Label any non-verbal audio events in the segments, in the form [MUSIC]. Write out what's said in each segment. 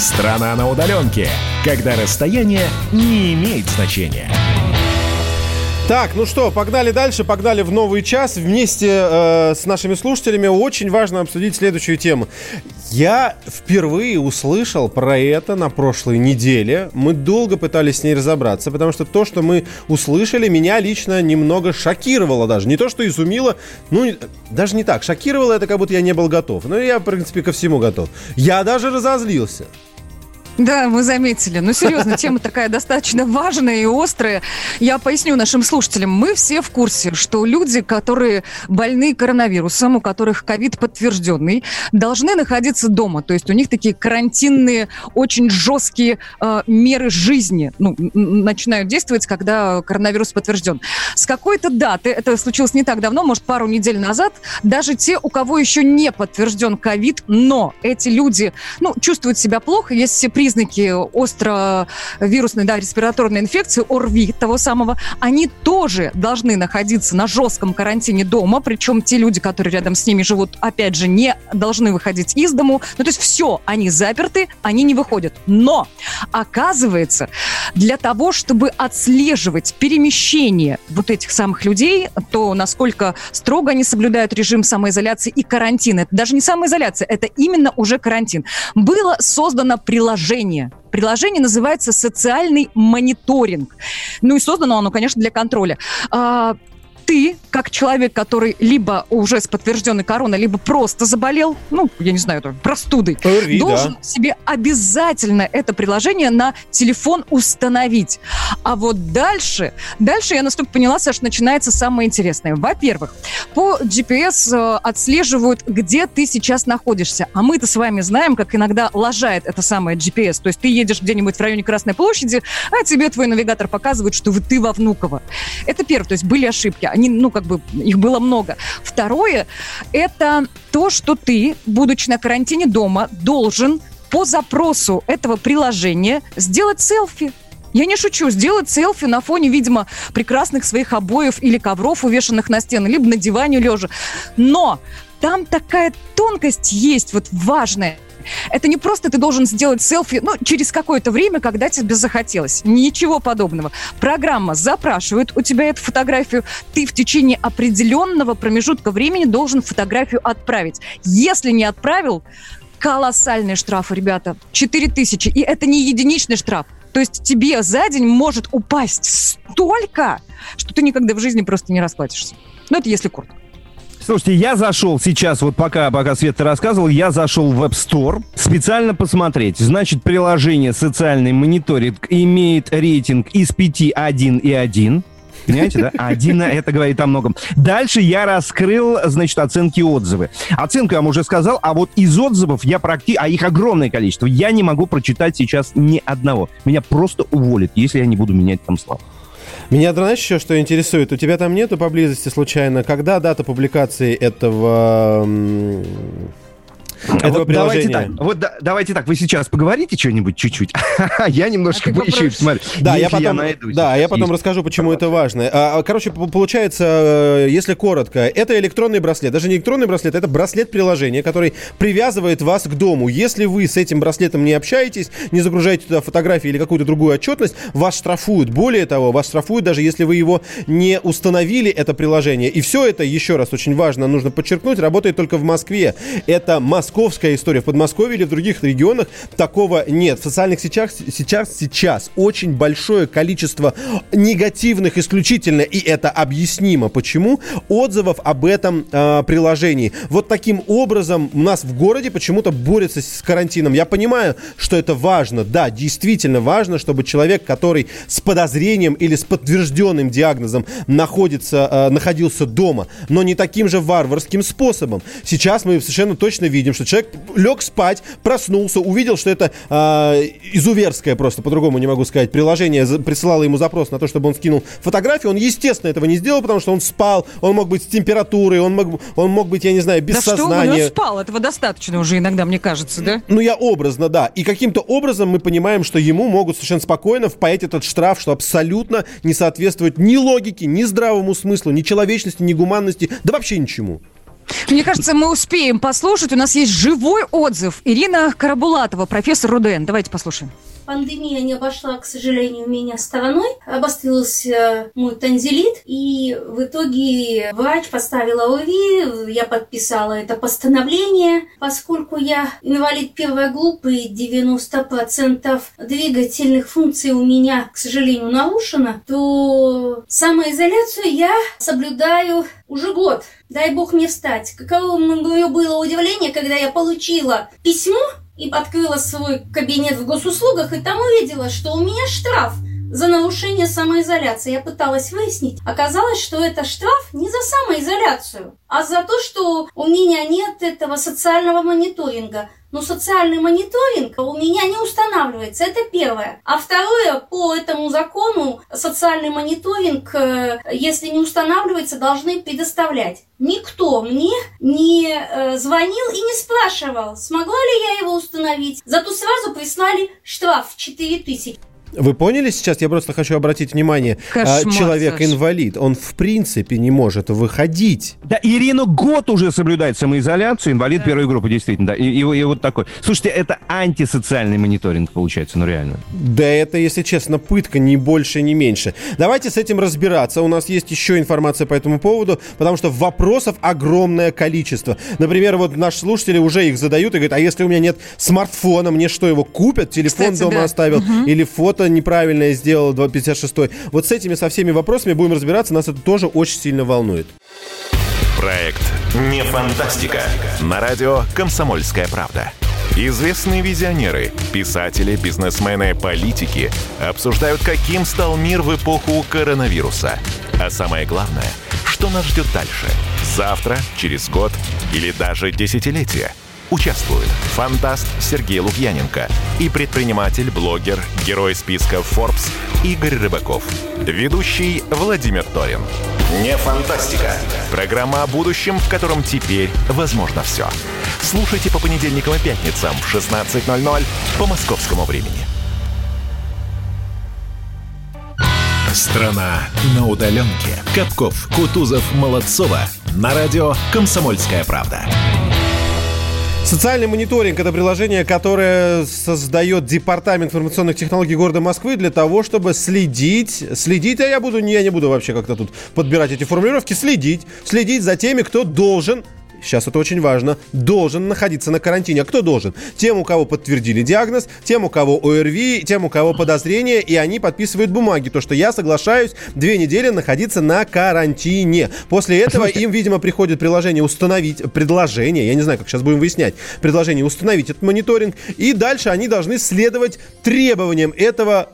Страна на удаленке, когда расстояние не имеет значения. Так, ну что, погнали дальше, погнали в новый час. Вместе э, с нашими слушателями очень важно обсудить следующую тему. Я впервые услышал про это на прошлой неделе. Мы долго пытались с ней разобраться, потому что то, что мы услышали, меня лично немного шокировало даже. Не то, что изумило, ну, даже не так. Шокировало это, как будто я не был готов. Но я, в принципе, ко всему готов. Я даже разозлился. Да, мы заметили. Ну, серьезно, тема такая достаточно важная и острая. Я поясню нашим слушателям. Мы все в курсе, что люди, которые больны коронавирусом, у которых ковид подтвержденный, должны находиться дома. То есть у них такие карантинные, очень жесткие э, меры жизни ну, начинают действовать, когда коронавирус подтвержден. С какой-то даты, это случилось не так давно, может, пару недель назад, даже те, у кого еще не подтвержден ковид, но эти люди ну, чувствуют себя плохо, есть все признаки признаки островирусной, да, респираторной инфекции, ОРВИ того самого, они тоже должны находиться на жестком карантине дома, причем те люди, которые рядом с ними живут, опять же, не должны выходить из дому. Ну, то есть все, они заперты, они не выходят. Но, оказывается, для того, чтобы отслеживать перемещение вот этих самых людей, то насколько строго они соблюдают режим самоизоляции и карантина, это даже не самоизоляция, это именно уже карантин, было создано приложение приложение. Приложение называется «Социальный мониторинг». Ну и создано оно, конечно, для контроля. А, ты, как человек, который либо уже с подтвержденной короной, либо просто заболел, ну, я не знаю, простудой, ОРВИ, должен да. себе обязательно это приложение на телефон установить. А вот дальше, дальше я настолько поняла, Саш, начинается самое интересное. Во-первых, по GPS э, отслеживают, где ты сейчас находишься. А мы-то с вами знаем, как иногда лажает это самое GPS. То есть ты едешь где-нибудь в районе Красной площади, а тебе твой навигатор показывает, что ты во Внуково. Это первое, то есть были ошибки они, ну, как бы, их было много. Второе, это то, что ты, будучи на карантине дома, должен по запросу этого приложения сделать селфи. Я не шучу, сделать селфи на фоне, видимо, прекрасных своих обоев или ковров, увешанных на стены, либо на диване лежа. Но там такая тонкость есть, вот важная. Это не просто ты должен сделать селфи, ну, через какое-то время, когда тебе захотелось. Ничего подобного. Программа запрашивает у тебя эту фотографию. Ты в течение определенного промежутка времени должен фотографию отправить. Если не отправил, колоссальные штрафы, ребята. 4 тысячи. И это не единичный штраф. То есть тебе за день может упасть столько, что ты никогда в жизни просто не расплатишься. Ну, это если коротко. Слушайте, я зашел сейчас, вот пока, пока Света рассказывал, я зашел в App Store специально посмотреть. Значит, приложение «Социальный мониторинг» имеет рейтинг из 5, 1 и 1. Понимаете, да? [LAUGHS] Один это говорит о многом. Дальше я раскрыл, значит, оценки отзывы. Оценку я вам уже сказал, а вот из отзывов я практически, а их огромное количество, я не могу прочитать сейчас ни одного. Меня просто уволят, если я не буду менять там слова. Меня, знаешь, еще что интересует? У тебя там нету поблизости случайно, когда дата публикации этого этого вот Давайте так, вот да, давайте так, вы сейчас поговорите что-нибудь чуть-чуть, [LAUGHS] я немножко а еще смотрю. Да, я потом, я найду, да, я потом расскажу, почему это важно. А, а, короче, получается, э, если коротко, это электронный браслет, даже не электронный браслет, это браслет приложения, который привязывает вас к дому. Если вы с этим браслетом не общаетесь, не загружаете туда фотографии или какую-то другую отчетность, вас штрафуют. Более того, вас штрафуют даже если вы его не установили, это приложение. И все это, еще раз, очень важно, нужно подчеркнуть, работает только в Москве. Это Москва московская история. В Подмосковье или в других регионах такого нет. В социальных сетях сейчас, сейчас очень большое количество негативных исключительно, и это объяснимо. Почему? Отзывов об этом э, приложении. Вот таким образом у нас в городе почему-то борется с карантином. Я понимаю, что это важно. Да, действительно важно, чтобы человек, который с подозрением или с подтвержденным диагнозом находится, э, находился дома, но не таким же варварским способом. Сейчас мы совершенно точно видим, что человек лег спать, проснулся, увидел, что это э, изуверское просто, по-другому не могу сказать, приложение присылало ему запрос на то, чтобы он скинул фотографию. Он, естественно, этого не сделал, потому что он спал, он мог быть с температурой, он мог, он мог быть, я не знаю, без да сознания. Что, он спал, этого достаточно уже иногда, мне кажется, да? Ну, я образно, да. И каким-то образом мы понимаем, что ему могут совершенно спокойно впаять этот штраф, что абсолютно не соответствует ни логике, ни здравому смыслу, ни человечности, ни гуманности, да вообще ничему. Мне кажется, мы успеем послушать. У нас есть живой отзыв. Ирина Карабулатова, профессор РУДН. Давайте послушаем. Пандемия не обошла, к сожалению, меня стороной. Обострился мой танзелит, и в итоге врач поставила ОВИ, я подписала это постановление, поскольку я инвалид первой группы, 90% двигательных функций у меня, к сожалению, нарушено, то самоизоляцию я соблюдаю уже год. Дай бог мне встать. Каково мое было удивление, когда я получила письмо и открыла свой кабинет в госуслугах, и там увидела, что у меня штраф за нарушение самоизоляции. Я пыталась выяснить. Оказалось, что это штраф не за самоизоляцию, а за то, что у меня нет этого социального мониторинга. Но социальный мониторинг у меня не устанавливается. Это первое. А второе, по этому закону социальный мониторинг, э, если не устанавливается, должны предоставлять. Никто мне не э, звонил и не спрашивал, смогла ли я его установить. Зато сразу прислали штраф в 4 тысячи. Вы поняли сейчас? Я просто хочу обратить внимание. А, Кошмар, Человек-инвалид, он в принципе не может выходить. Да, Ирина год уже соблюдает самоизоляцию, инвалид да. первой группы, действительно, да. И, и, и вот такой. Слушайте, это антисоциальный мониторинг получается, ну реально. Да это, если честно, пытка, ни больше, ни меньше. Давайте с этим разбираться. У нас есть еще информация по этому поводу, потому что вопросов огромное количество. Например, вот наши слушатели уже их задают и говорят, а если у меня нет смартфона, мне что, его купят? Телефон Кстати, дома да. оставил? Угу. Или фото что-то неправильное сделал 256. Вот с этими, со всеми вопросами будем разбираться. Нас это тоже очень сильно волнует. Проект «Не фантастика». На радио «Комсомольская правда». Известные визионеры, писатели, бизнесмены, политики обсуждают, каким стал мир в эпоху коронавируса. А самое главное, что нас ждет дальше? Завтра, через год или даже десятилетие – Участвуют фантаст Сергей Лукьяненко и предприниматель, блогер, герой списка Forbes Игорь Рыбаков. Ведущий Владимир Торин. Не фантастика. Программа о будущем, в котором теперь возможно все. Слушайте по понедельникам и пятницам в 16.00 по московскому времени. Страна на удаленке. Капков, Кутузов, Молодцова. На радио «Комсомольская правда». Социальный мониторинг – это приложение, которое создает Департамент информационных технологий города Москвы для того, чтобы следить, следить, а я буду, я не буду вообще как-то тут подбирать эти формулировки, следить, следить за теми, кто должен сейчас это очень важно, должен находиться на карантине. А кто должен? Тем, у кого подтвердили диагноз, тем, у кого ОРВИ, тем, у кого подозрение, и они подписывают бумаги, то, что я соглашаюсь две недели находиться на карантине. После этого им, видимо, приходит приложение установить, предложение, я не знаю, как сейчас будем выяснять, предложение установить этот мониторинг, и дальше они должны следовать требованиям этого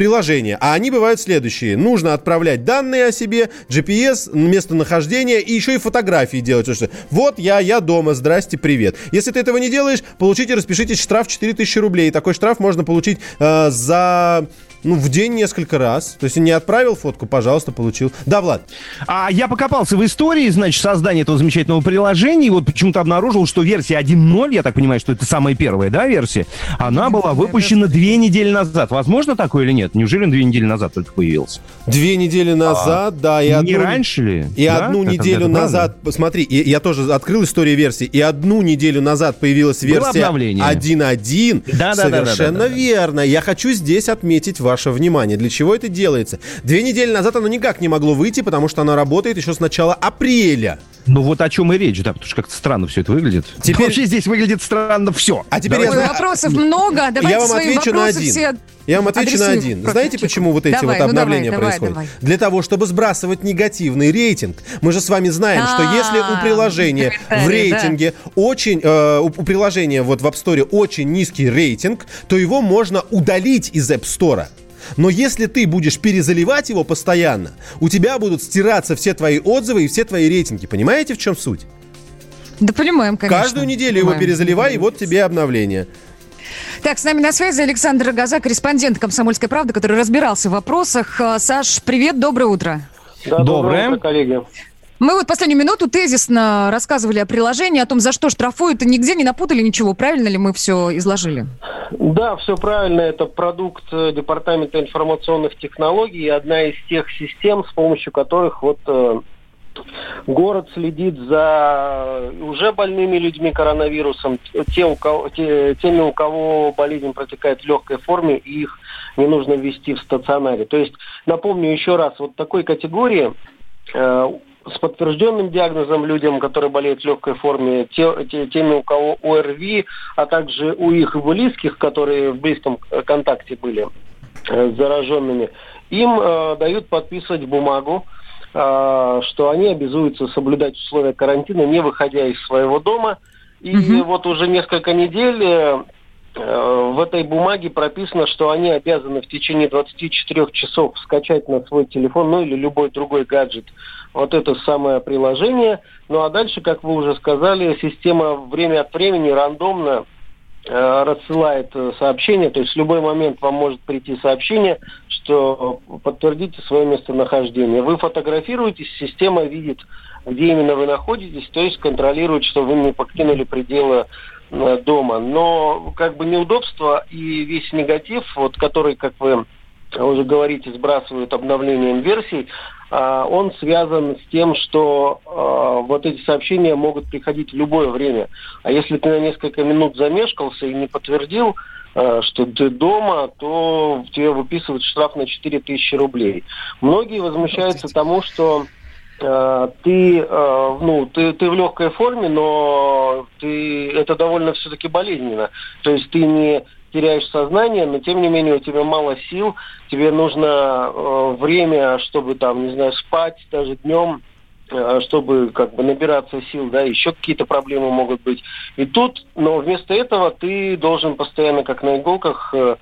приложения. А они бывают следующие. Нужно отправлять данные о себе, GPS, местонахождение и еще и фотографии делать. Что, вот я, я дома, здрасте, привет. Если ты этого не делаешь, получите, распишитесь штраф 4000 рублей. И такой штраф можно получить э, за ну, в день несколько раз. То есть не отправил фотку, пожалуйста, получил. Да, Влад? А я покопался в истории, значит, создания этого замечательного приложения, и вот почему-то обнаружил, что версия 1.0, я так понимаю, что это самая первая, да, версия, она была выпущена две недели назад. Возможно такое или нет? Неужели он две недели назад только появился? Две недели назад, а, да. И одну, не раньше ли? И да? одну это, неделю это назад, правда? смотри, и, я тоже открыл историю версии, и одну неделю назад появилась версия 1.1. Да, да, да. Совершенно да, да, да, верно. Я хочу здесь отметить ваше внимание. Для чего это делается? Две недели назад оно никак не могло выйти, потому что оно работает еще с начала апреля. Ну вот о чем и речь, да, потому что как-то странно все это выглядит. Теперь... Вообще здесь выглядит странно все. А теперь Давай. я. Вопросов много, давайте я вам отвечу на один. Все... Я вам отвечу на один. Знаете, почему вот эти давай, вот обновления ну давай, происходят? Давай, давай. Для того, чтобы сбрасывать негативный рейтинг. Мы же с вами знаем, что если у приложения в рейтинге очень, э, у приложения вот в App Store очень низкий рейтинг, то его можно удалить из App Store. Но если ты будешь перезаливать его постоянно, у тебя будут стираться все твои отзывы и все твои рейтинги. Понимаете, в чем суть? Да понимаем, конечно. Каждую неделю понимаем. его перезаливай, и вот тебе обновление. Так, с нами на связи Александр Газа, корреспондент «Комсомольской правды», который разбирался в вопросах. А, Саш, привет, доброе утро. Да, доброе, доброе утро, коллеги. Мы вот последнюю минуту тезисно рассказывали о приложении, о том, за что штрафуют, и нигде не напутали ничего. Правильно ли мы все изложили? Да, все правильно. Это продукт э, Департамента информационных технологий, одна из тех систем, с помощью которых вот э, Город следит за уже больными людьми коронавирусом, те, у кого, те, теми, у кого болезнь протекает в легкой форме, и их не нужно ввести в стационаре. То есть, напомню еще раз, вот такой категории э, с подтвержденным диагнозом людям, которые болеют в легкой форме, те, те, теми, у кого ОРВИ, а также у их близких, которые в близком контакте были э, с зараженными, им э, дают подписывать бумагу, э, что они обязуются соблюдать условия карантина, не выходя из своего дома. И угу. вот уже несколько недель э, э, в этой бумаге прописано, что они обязаны в течение 24 часов скачать на свой телефон, ну или любой другой гаджет, вот это самое приложение. Ну а дальше, как вы уже сказали, система время от времени рандомно Э, рассылает э, сообщение, то есть в любой момент вам может прийти сообщение, что подтвердите свое местонахождение. Вы фотографируетесь, система видит, где именно вы находитесь, то есть контролирует, что вы не покинули пределы э, дома. Но как бы неудобство и весь негатив, вот который, как вы уже говорите, сбрасывают обновлением версий, он связан с тем, что а, вот эти сообщения могут приходить в любое время. А если ты на несколько минут замешкался и не подтвердил, а, что ты дома, то тебе выписывают штраф на 4000 рублей. Многие возмущаются тому, что ты, ну, ты, ты в легкой форме, но ты, это довольно все-таки болезненно. То есть ты не теряешь сознание, но тем не менее у тебя мало сил, тебе нужно э, время, чтобы там, не знаю, спать даже днем, э, чтобы как бы набираться сил, да, еще какие-то проблемы могут быть. И тут, но вместо этого ты должен постоянно, как на иголках, э,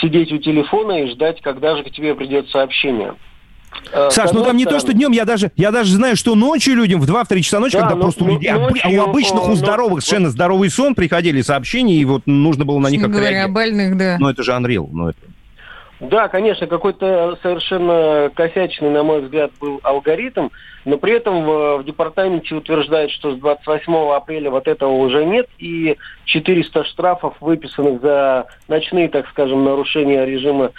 сидеть у телефона и ждать, когда же к тебе придет сообщение. Э, Саш, ну там не то, что днем, я даже, я даже знаю, что ночью людям в 2-3 часа ночи, да, когда ну, просто ну, у людей, ночью, у обычных, у здоровых, ну, совершенно здоровый сон, приходили сообщения, и вот нужно было на них как-то говоря о больных, да. Ну это же Unreal, ну это... Да, конечно, какой-то совершенно косячный, на мой взгляд, был алгоритм, но при этом в, в департаменте утверждают, что с 28 апреля вот этого уже нет, и 400 штрафов, выписанных за ночные, так скажем, нарушения режима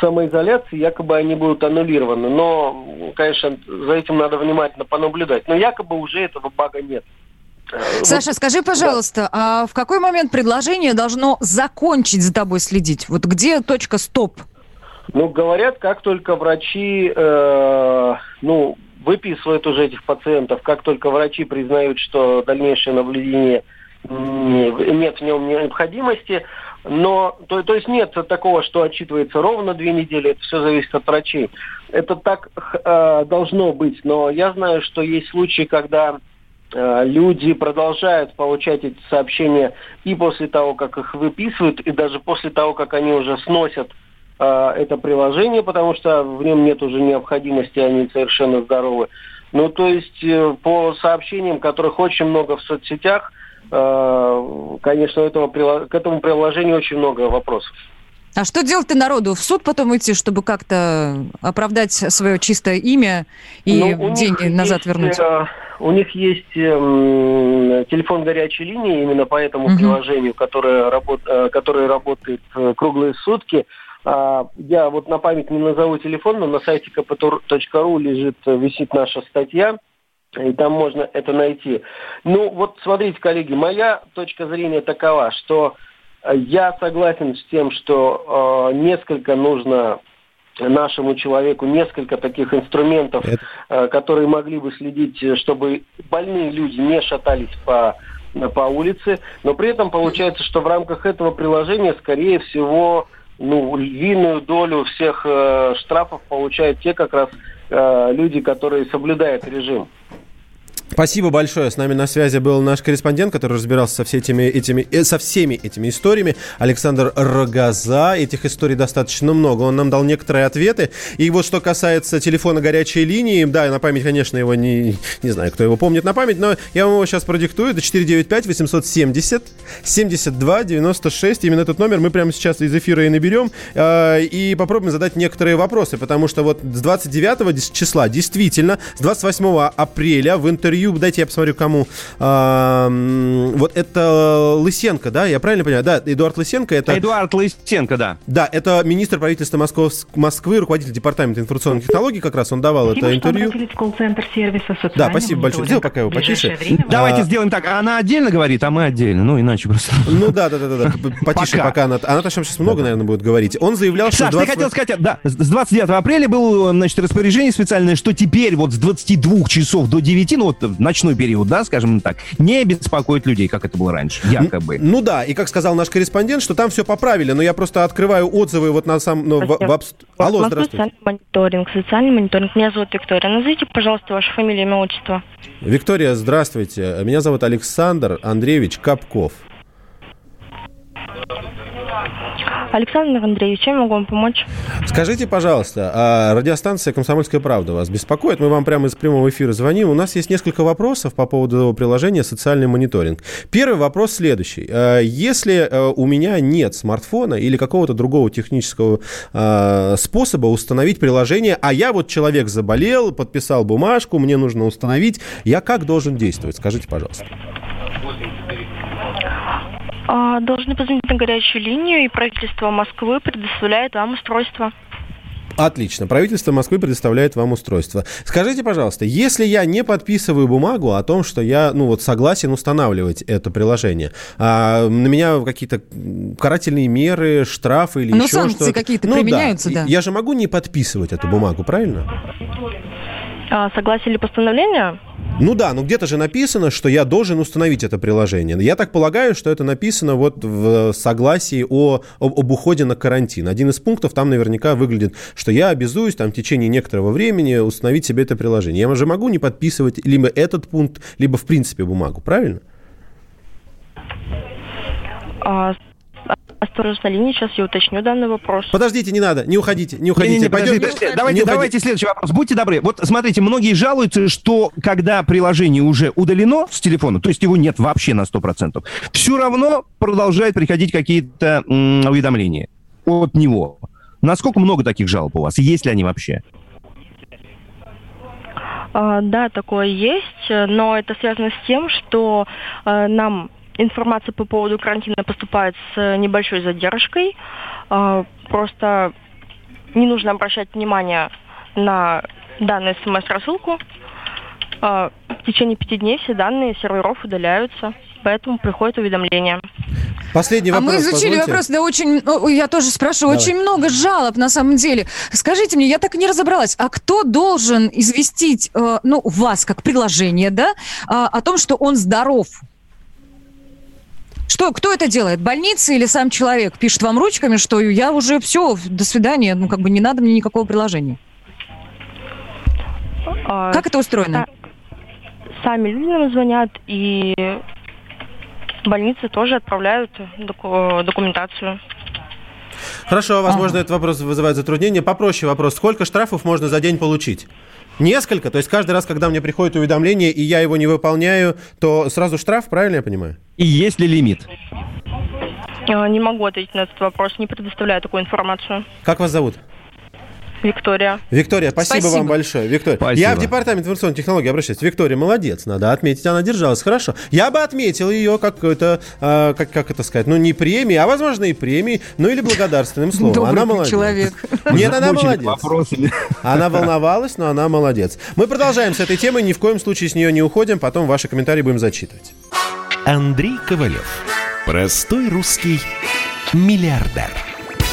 самоизоляции, якобы они будут аннулированы. Но, конечно, за этим надо внимательно понаблюдать. Но якобы уже этого бага нет. Э, Саша, вот, скажи, пожалуйста, да. а в какой момент предложение должно закончить за тобой следить? Вот где точка стоп? Ну, говорят, как только врачи, э, ну, выписывают уже этих пациентов, как только врачи признают, что дальнейшее наблюдение нет в нем необходимости, но, то, то есть нет такого, что отчитывается ровно две недели, это все зависит от врачей. Это так э, должно быть, но я знаю, что есть случаи, когда э, люди продолжают получать эти сообщения и после того, как их выписывают, и даже после того, как они уже сносят э, это приложение, потому что в нем нет уже необходимости, они совершенно здоровы. Ну, то есть э, по сообщениям, которых очень много в соцсетях, конечно, этого, к этому приложению очень много вопросов. А что делать-то народу? В суд потом идти, чтобы как-то оправдать свое чистое имя и ну, деньги назад есть, вернуть? Э, у них есть э, телефон горячей линии именно по этому угу. приложению, которое, работ, э, которое работает э, круглые сутки. А, я вот на память не назову телефон, но на сайте kptur.ru лежит, висит наша статья и там можно это найти. Ну, вот смотрите, коллеги, моя точка зрения такова, что э, я согласен с тем, что э, несколько нужно нашему человеку несколько таких инструментов, э, которые могли бы следить, чтобы больные люди не шатались по по улице, но при этом получается, что в рамках этого приложения, скорее всего, ну, львиную долю всех э, штрафов получают те как раз э, люди, которые соблюдают режим. Спасибо большое. С нами на связи был наш корреспондент, который разбирался со, все этими, этими, э, со всеми этими историями. Александр Рогоза. Этих историй достаточно много. Он нам дал некоторые ответы. И вот что касается телефона горячей линии, да, на память, конечно, его не, не знаю, кто его помнит на память, но я вам его сейчас продиктую. Это 495-870 72 96. Именно этот номер мы прямо сейчас из эфира и наберем. Э, и попробуем задать некоторые вопросы, потому что вот с 29 числа действительно, с 28 апреля в интервью интервью, дайте я посмотрю, кому. А, вот это Лысенко, да, я правильно понимаю? Да, Эдуард Лысенко. Это... Эдуард Лысенко, да. Да, это министр правительства Москов, Москвы, руководитель департамента информационных технологий, как раз он давал спасибо, это интервью. колл-центр сервиса Да, спасибо большое. Сделай пока его потише. Давайте а... сделаем так. Она отдельно говорит, а мы отдельно. Ну, иначе просто. [LAUGHS] Ну да, да, да, да. да. Потише пока. пока она. Она-то сейчас много, наверное, будет говорить. Он заявлял, что... Саш, 20... ты хотел сказать, да, с 29 апреля было, значит, распоряжение специальное, что теперь вот с 22 часов до 9, ну вот ночной период, да, скажем так, не беспокоит людей, как это было раньше, якобы. Ну да, и как сказал наш корреспондент, что там все поправили, но я просто открываю отзывы вот на сам... Ну, в, в, Алло, здравствуйте. Социальный мониторинг, социальный мониторинг. Меня зовут Виктория. Назовите, пожалуйста, вашу фамилию, имя, отчество. Виктория, здравствуйте. Меня зовут Александр Андреевич Капков. Александр Андреевич, чем могу вам помочь? Скажите, пожалуйста, а радиостанция «Комсомольская правда» вас беспокоит? Мы вам прямо из прямого эфира звоним. У нас есть несколько вопросов по поводу приложения «Социальный мониторинг». Первый вопрос следующий. А, если а, у меня нет смартфона или какого-то другого технического а, способа установить приложение, а я вот человек заболел, подписал бумажку, мне нужно установить, я как должен действовать? Скажите, пожалуйста. А, должны позвонить на горячую линию, и правительство Москвы предоставляет вам устройство. Отлично. Правительство Москвы предоставляет вам устройство. Скажите, пожалуйста, если я не подписываю бумагу о том, что я, ну вот, согласен устанавливать это приложение, а на меня какие-то карательные меры, штрафы или Но еще что-то... санкции какие-то ну, применяются, да. да. Я же могу не подписывать эту бумагу, правильно? А, согласие или постановление? Ну да, ну где-то же написано, что я должен установить это приложение. Я так полагаю, что это написано вот в согласии о, об, об уходе на карантин. Один из пунктов там наверняка выглядит, что я обязуюсь там в течение некоторого времени установить себе это приложение. Я же могу не подписывать либо этот пункт, либо в принципе бумагу, правильно? А, Осторожно, на линии, сейчас я уточню данный вопрос. Подождите, не надо, не уходите, не уходите. Не, не, не, Пойдем... подождите, давайте, не давайте следующий вопрос. Будьте добры. Вот смотрите, многие жалуются, что когда приложение уже удалено с телефона, то есть его нет вообще на 100%, все равно продолжают приходить какие-то м- уведомления от него. Насколько много таких жалоб у вас? Есть ли они вообще? А, да, такое есть, но это связано с тем, что а, нам информация по поводу карантина поступает с небольшой задержкой. А, просто не нужно обращать внимание на данную смс-рассылку. А, в течение пяти дней все данные серверов удаляются, поэтому приходит уведомление. Последний вопрос. А мы изучили позвольте. вопрос, да, очень, ну, я тоже спрашиваю, Давай. очень много жалоб на самом деле. Скажите мне, я так и не разобралась, а кто должен известить, э, ну, вас как приложение, да, э, о том, что он здоров? Что, кто это делает? Больница или сам человек пишет вам ручками, что я уже все, до свидания, ну как бы не надо мне никакого приложения? А, как это устроено? Сами люди нам звонят, и больницы тоже отправляют доку- документацию. Хорошо, возможно, ага. этот вопрос вызывает затруднение. Попроще вопрос. Сколько штрафов можно за день получить? Несколько? То есть каждый раз, когда мне приходит уведомление, и я его не выполняю, то сразу штраф, правильно я понимаю? И есть ли лимит? Не могу ответить на этот вопрос, не предоставляю такую информацию. Как вас зовут? Виктория. Виктория, спасибо, спасибо. вам большое. Виктория, спасибо. я в департамент информационных технологий обращаюсь. Виктория, молодец, надо отметить, она держалась хорошо. Я бы отметил ее как это, э, как, как это сказать, ну не премией, а возможно и премией, ну или благодарственным словом. Добрый она молодец. человек. Нет, она молодец. Вопросами. Она волновалась, но она молодец. Мы продолжаем с этой темой, ни в коем случае с нее не уходим, потом ваши комментарии будем зачитывать. Андрей Ковалев. Простой русский миллиардер.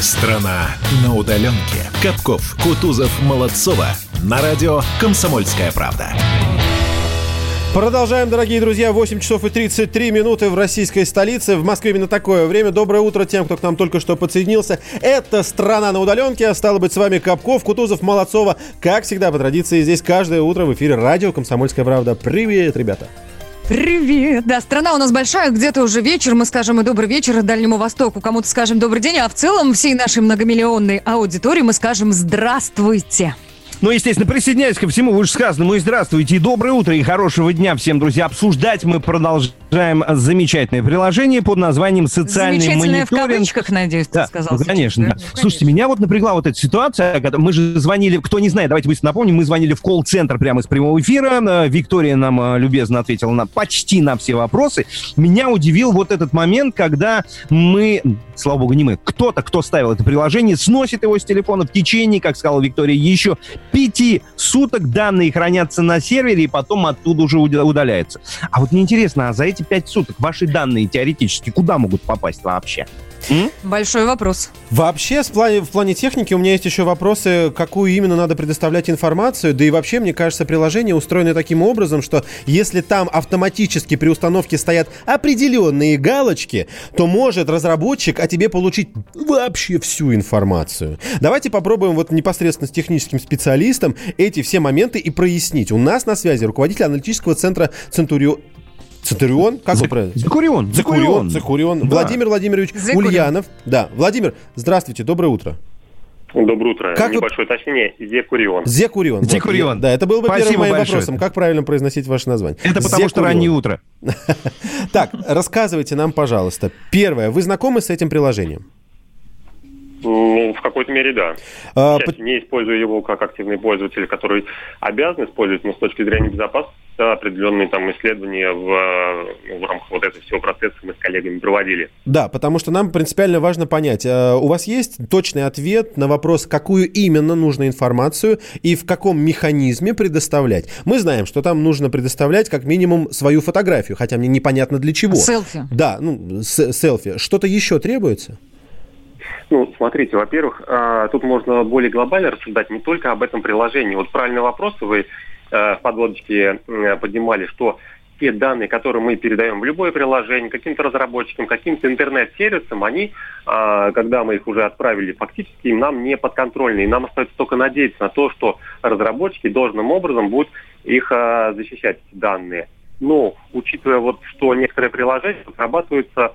Страна на удаленке. Капков, Кутузов, Молодцова. На радио «Комсомольская правда». Продолжаем, дорогие друзья. 8 часов и 33 минуты в российской столице. В Москве именно такое время. Доброе утро тем, кто к нам только что подсоединился. Это «Страна на удаленке». Стало быть, с вами Капков, Кутузов, Молодцова. Как всегда, по традиции, здесь каждое утро в эфире радио «Комсомольская правда». Привет, ребята. Привет! Да, страна у нас большая, где-то уже вечер, мы скажем и добрый вечер Дальнему Востоку, кому-то скажем добрый день, а в целом всей нашей многомиллионной аудитории мы скажем здравствуйте. Ну, естественно, присоединяюсь ко всему вышесказанному. И здравствуйте, и доброе утро, и хорошего дня всем, друзья. Обсуждать мы продолжаем замечательное приложение под названием «Социальный мониторинг». в кавычках, надеюсь, ты да, сказал. Ну, конечно, да. Конечно. Слушайте, меня вот напрягла вот эта ситуация. Когда мы же звонили, кто не знает, давайте быстро напомним, мы звонили в колл-центр прямо из прямого эфира. Э, Виктория нам э, любезно ответила на почти на все вопросы. Меня удивил вот этот момент, когда мы, слава богу, не мы, кто-то, кто ставил это приложение, сносит его с телефона в течение, как сказала Виктория, еще пяти суток данные хранятся на сервере и потом оттуда уже удаляются. А вот мне интересно, а за эти пять суток ваши данные теоретически куда могут попасть вообще? М? Большой вопрос. Вообще, в плане, в плане техники у меня есть еще вопросы, какую именно надо предоставлять информацию. Да и вообще, мне кажется, приложение устроено таким образом, что если там автоматически при установке стоят определенные галочки, то может разработчик о тебе получить вообще всю информацию. Давайте попробуем вот непосредственно с техническим специалистом эти все моменты и прояснить. У нас на связи руководитель аналитического центра Центурио... Центурион? Как вы правильно? Закурион. Закурион. Закурион. Да. Владимир Владимирович Закурион. Ульянов. Да, Владимир, здравствуйте, доброе утро. Доброе утро. Как Небольшое вы... уточнение. Зекурион. Зекурион. Зекурион. Вот. Да, это было бы Спасибо первым моим большое. вопросом. Как правильно произносить ваше название? Это потому Зекурион. что раннее утро. [LAUGHS] Так, рассказывайте нам, пожалуйста. Первое. Вы знакомы с этим приложением? Ну, в какой-то мере, да. А, Сейчас по... не использую его как активный пользователь, который обязан использовать, но с точки зрения безопасности определенные там исследования в, ну, в рамках вот этого всего процесса мы с коллегами проводили. Да, потому что нам принципиально важно понять, а, у вас есть точный ответ на вопрос, какую именно нужно информацию и в каком механизме предоставлять. Мы знаем, что там нужно предоставлять как минимум свою фотографию, хотя мне непонятно для чего. Селфи. Да, ну, селфи. Что-то еще требуется? Ну, смотрите, во-первых, а, тут можно более глобально рассуждать не только об этом приложении. Вот правильный вопрос вы э, в подводочке поднимали, что те данные, которые мы передаем в любое приложение, каким-то разработчикам, каким-то интернет-сервисам, они, а, когда мы их уже отправили, фактически нам не подконтрольны. И нам остается только надеяться на то, что разработчики должным образом будут их а, защищать, эти данные. Но, учитывая вот, что некоторые приложения разрабатываются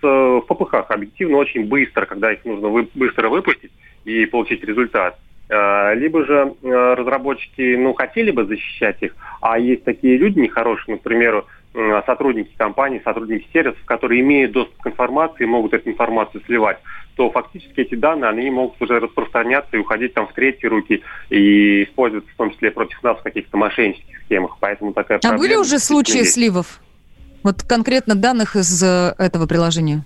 в попыхах объективно очень быстро, когда их нужно вы, быстро выпустить и получить результат. А, либо же а, разработчики, ну, хотели бы защищать их, а есть такие люди нехорошие, например, сотрудники компаний, сотрудники сервисов, которые имеют доступ к информации и могут эту информацию сливать, то фактически эти данные, они могут уже распространяться и уходить там в третьи руки и использоваться в том числе против нас в каких-то мошеннических схемах. Поэтому такая а были уже случаи есть. сливов? Вот конкретно данных из э, этого приложения.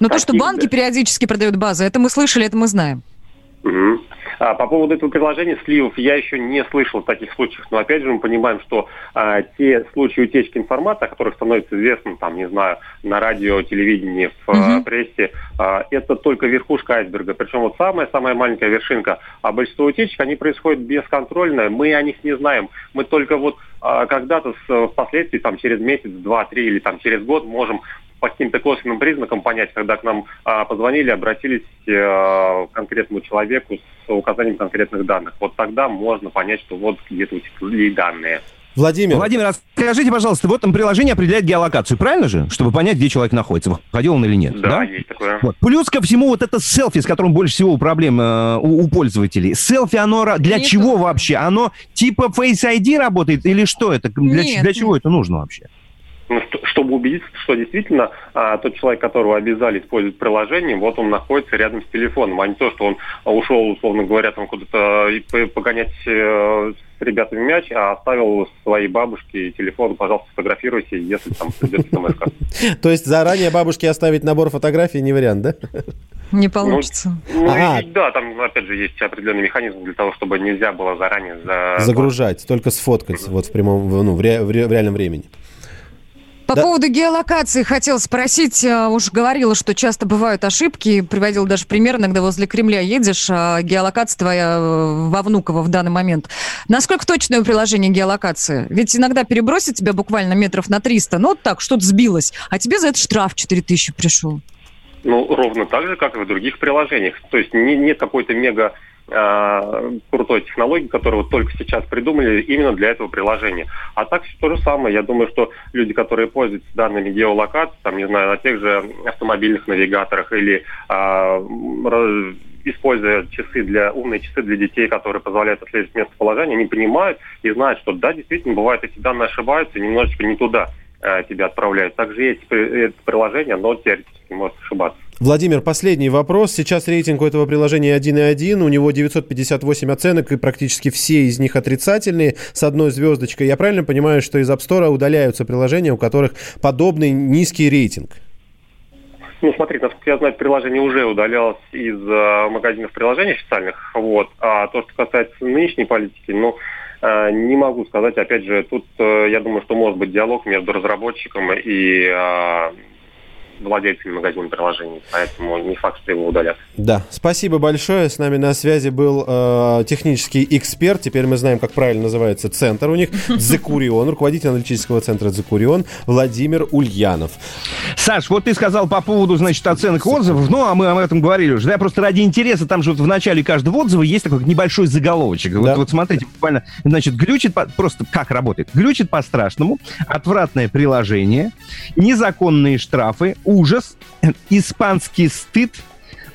Ну, то, что банки периодически продают базы, это мы слышали, это мы знаем. Угу. А, по поводу этого приложения сливов я еще не слышал таких случаев, но опять же мы понимаем, что а, те случаи утечки информации, о которых становится известно, там, не знаю, на радио, телевидении, в угу. прессе, а, это только верхушка айсберга. Причем вот самая-самая маленькая вершинка. А большинство утечек, они происходят бесконтрольно, мы о них не знаем. Мы только вот а, когда-то впоследствии, там, через месяц, два, три или там через год можем по каким-то косвенным признакам понять, когда к нам а, позвонили, обратились а, к конкретному человеку с указанием конкретных данных. Вот тогда можно понять, что вот где-то утекли данные. Владимир. Владимир, а скажите, пожалуйста, в этом приложении определяет геолокацию, правильно же? Чтобы понять, где человек находится, выходил он или нет. Да, да? есть такое. Вот. Плюс ко всему вот это селфи, с которым больше всего проблем э, у, у пользователей. Селфи, оно для нет. чего вообще? Оно типа Face ID работает или что это? Для, нет, для чего это нужно вообще? Ну, чтобы убедиться, что действительно а, тот человек, которого обязали использовать приложение, вот он находится рядом с телефоном, а не то, что он ушел, условно говоря, там куда-то погонять э, с ребятами мяч, а оставил своей бабушке телефон, пожалуйста, фотографируйте, если там придет смс [LAUGHS] То есть заранее бабушке оставить набор фотографий не вариант, да? [LAUGHS] Не получится. Ну, ну ага. да, там, опять же, есть определенный механизм для того, чтобы нельзя было заранее... За... Загружать, только сфоткать вот в прямом, ну, в, ре, в реальном времени. По да. поводу геолокации хотел спросить. Э, уж говорила, что часто бывают ошибки. Приводил даже пример, иногда возле Кремля едешь, а геолокация твоя э, во Внуково в данный момент. Насколько точное приложение геолокации? Ведь иногда перебросит тебя буквально метров на 300, ну вот так, что-то сбилось, а тебе за это штраф 4000 пришел. Ну, ровно так же, как и в других приложениях. То есть не, нет какой-то мега крутой технологии, которую вот только сейчас придумали именно для этого приложения. А так все то же самое. Я думаю, что люди, которые пользуются данными геолокаций, там, не знаю, на тех же автомобильных навигаторах или э, используя часы для умные часы для детей, которые позволяют отслеживать местоположение, они понимают и знают, что да, действительно, бывает, эти данные ошибаются, немножечко не туда э, тебя отправляют. Также есть это приложение, оно теоретически может ошибаться. Владимир, последний вопрос. Сейчас рейтинг у этого приложения 1,1. У него 958 оценок, и практически все из них отрицательные, с одной звездочкой. Я правильно понимаю, что из App Store удаляются приложения, у которых подобный низкий рейтинг? Ну, смотри, насколько я знаю, приложение уже удалялось из э, магазинов приложений официальных. Вот. А то, что касается нынешней политики, ну, э, не могу сказать. Опять же, тут, э, я думаю, что может быть диалог между разработчиком и э, владельцами магазинных приложений, поэтому не факт, что его удалят. Да, спасибо большое. С нами на связи был э, технический эксперт. Теперь мы знаем, как правильно называется центр у них. [LAUGHS] Дзекурион, руководитель аналитического центра Дзекурион Владимир Ульянов. Саш, вот ты сказал по поводу, значит, оценок отзывов. Ну, а мы об этом говорили уже. Да, просто ради интереса, там же вот в начале каждого отзыва есть такой небольшой заголовочек. Да. Вот, вот смотрите, буквально, значит, глючит, по, просто как работает? Глючит по-страшному, отвратное приложение, незаконные штрафы, ужас, испанский стыд,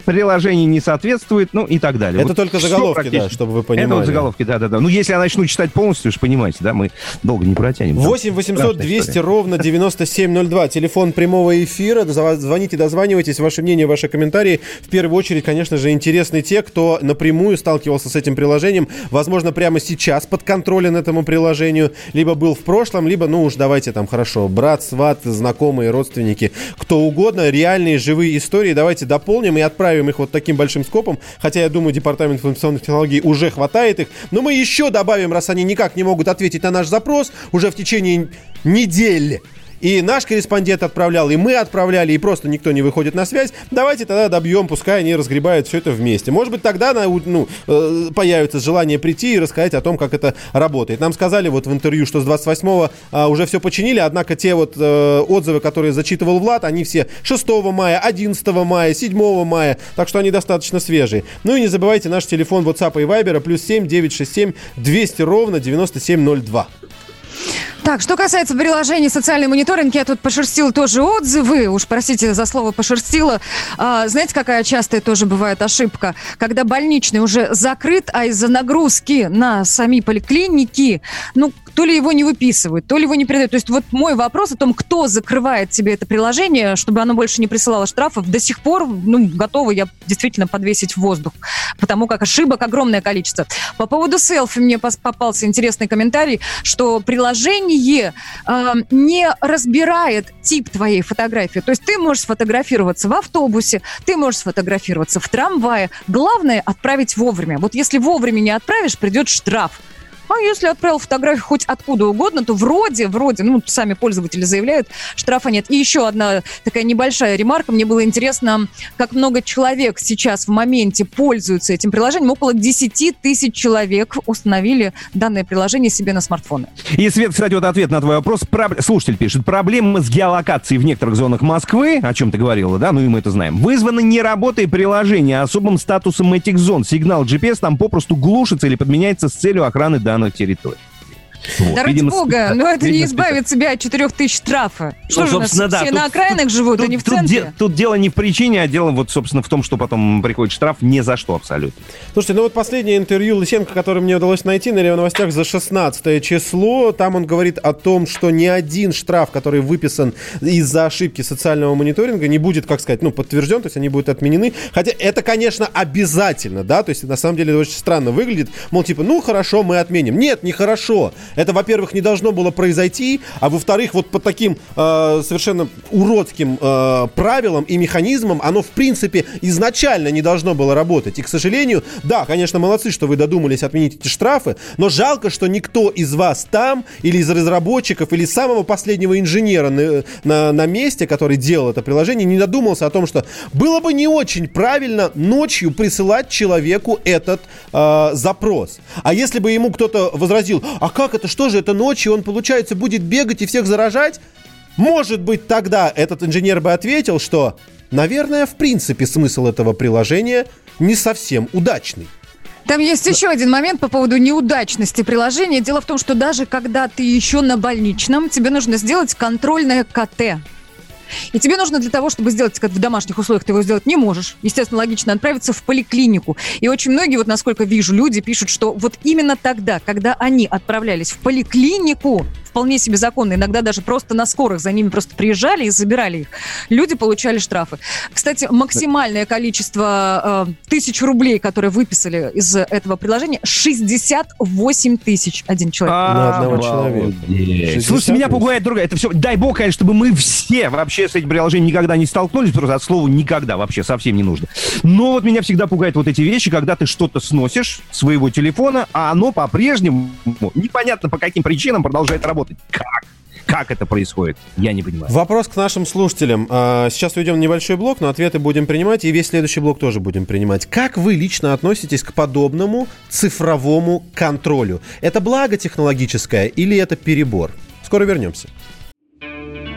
приложение не соответствует, ну и так далее. Это вот только заголовки, да, чтобы вы понимали. Это вот заголовки, да-да-да. Ну, если я начну читать полностью, уж понимаете, да, мы долго не протянем. 8 800 200 ровно 9702. Телефон прямого эфира. Звоните, дозванивайтесь. Ваше мнение, ваши комментарии. В первую очередь, конечно же, интересны те, кто напрямую сталкивался с этим приложением. Возможно, прямо сейчас под контролем этому приложению. Либо был в прошлом, либо, ну уж давайте там, хорошо, брат, сват, знакомые, родственники, кто угодно. Реальные живые истории давайте дополним и отправим оставим их вот таким большим скопом, хотя я думаю, департамент информационных технологий уже хватает их, но мы еще добавим, раз они никак не могут ответить на наш запрос уже в течение недели. И наш корреспондент отправлял, и мы отправляли, и просто никто не выходит на связь. Давайте тогда добьем, пускай они разгребают все это вместе. Может быть, тогда ну, э, появится желание прийти и рассказать о том, как это работает. Нам сказали вот в интервью, что с 28-го а, уже все починили, однако те вот э, отзывы, которые зачитывал Влад, они все 6 мая, 11 мая, 7 мая, так что они достаточно свежие. Ну и не забывайте наш телефон WhatsApp и Viber, плюс 7 967 200 ровно 9702. Так, что касается приложений социальный мониторинг, я тут пошерстила тоже отзывы, уж простите за слово пошерстила. А, знаете, какая частая тоже бывает ошибка? Когда больничный уже закрыт, а из-за нагрузки на сами поликлиники, ну, то ли его не выписывают, то ли его не передают. То есть вот мой вопрос о том, кто закрывает тебе это приложение, чтобы оно больше не присылало штрафов, до сих пор, ну, готова я действительно подвесить в воздух, потому как ошибок огромное количество. По поводу селфи мне попался интересный комментарий, что приложение э, не разбирает тип твоей фотографии. То есть ты можешь сфотографироваться в автобусе, ты можешь сфотографироваться в трамвае. Главное отправить вовремя. Вот если вовремя не отправишь, придет штраф. А если отправил фотографию хоть откуда угодно, то вроде, вроде, ну, сами пользователи заявляют, штрафа нет. И еще одна такая небольшая ремарка. Мне было интересно, как много человек сейчас в моменте пользуются этим приложением. Около 10 тысяч человек установили данное приложение себе на смартфоны. И, Свет, кстати, вот ответ на твой вопрос. Проб... Слушатель пишет, проблемы с геолокацией в некоторых зонах Москвы, о чем ты говорила, да, ну и мы это знаем, вызваны не работой приложения, а особым статусом этих зон. Сигнал GPS там попросту глушится или подменяется с целью охраны данных данную территорию. Вот. Да ради видимо, бога, но это видимо, не избавит себя от 4000 штрафа. Что ну, же у нас да, все тут, на окраинах тут, живут, тут, а не в центре? Тут, тут дело не в причине, а дело вот, собственно, в том, что потом приходит штраф ни за что абсолютно. Слушайте, ну вот последнее интервью Лысенко, которое мне удалось найти на Рио Новостях за 16 число, там он говорит о том, что ни один штраф, который выписан из-за ошибки социального мониторинга, не будет, как сказать, ну, подтвержден, то есть они будут отменены. Хотя это, конечно, обязательно, да, то есть на самом деле это очень странно выглядит, мол, типа, ну, хорошо, мы отменим. Нет, не хорошо. Это, во-первых, не должно было произойти, а во-вторых, вот по таким э, совершенно уродским э, правилам и механизмам оно, в принципе, изначально не должно было работать. И, к сожалению, да, конечно, молодцы, что вы додумались отменить эти штрафы, но жалко, что никто из вас там, или из разработчиков, или самого последнего инженера на, на, на месте, который делал это приложение, не додумался о том, что было бы не очень правильно ночью присылать человеку этот э, запрос. А если бы ему кто-то возразил, а как это, что же это ночью, он, получается, будет бегать и всех заражать? Может быть, тогда этот инженер бы ответил, что, наверное, в принципе смысл этого приложения не совсем удачный. Там есть еще один момент по поводу неудачности приложения. Дело в том, что даже когда ты еще на больничном, тебе нужно сделать контрольное КТ. И тебе нужно для того, чтобы сделать, как в домашних условиях ты его сделать не можешь, естественно, логично отправиться в поликлинику. И очень многие, вот насколько вижу, люди пишут, что вот именно тогда, когда они отправлялись в поликлинику, вполне себе законно. Иногда даже просто на скорых за ними просто приезжали и забирали их. Люди получали штрафы. Кстати, максимальное количество э, тысяч рублей, которые выписали из этого приложения, 68 тысяч один человек. На одного человека. Слушайте, меня пугает другая. Это все, дай бог, конечно, чтобы мы все вообще с этим приложением никогда не столкнулись, просто от слова никогда вообще совсем не нужно. Но вот меня всегда пугают вот эти вещи, когда ты что-то сносишь своего телефона, а оно по-прежнему непонятно по каким причинам продолжает работать. Как? Как это происходит? Я не понимаю. Вопрос к нашим слушателям. А, сейчас уйдем небольшой блок, но ответы будем принимать, и весь следующий блок тоже будем принимать. Как вы лично относитесь к подобному цифровому контролю? Это благо технологическое или это перебор? Скоро вернемся.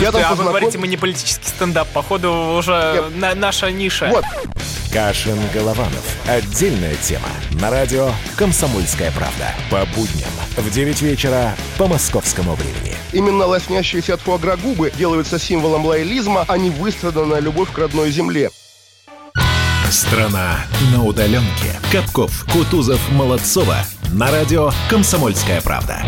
Я там а познаком... вы говорите, мы не политический стендап. Походу, уже на, наша ниша. Вот. Кашин Голованов. Отдельная тема. На радио «Комсомольская правда». По будням в 9 вечера по московскому времени. Именно лоснящиеся от фуагра губы делаются символом лоялизма, а не выстраданная любовь к родной земле. Страна на удаленке. Капков, Кутузов, Молодцова. На радио «Комсомольская правда».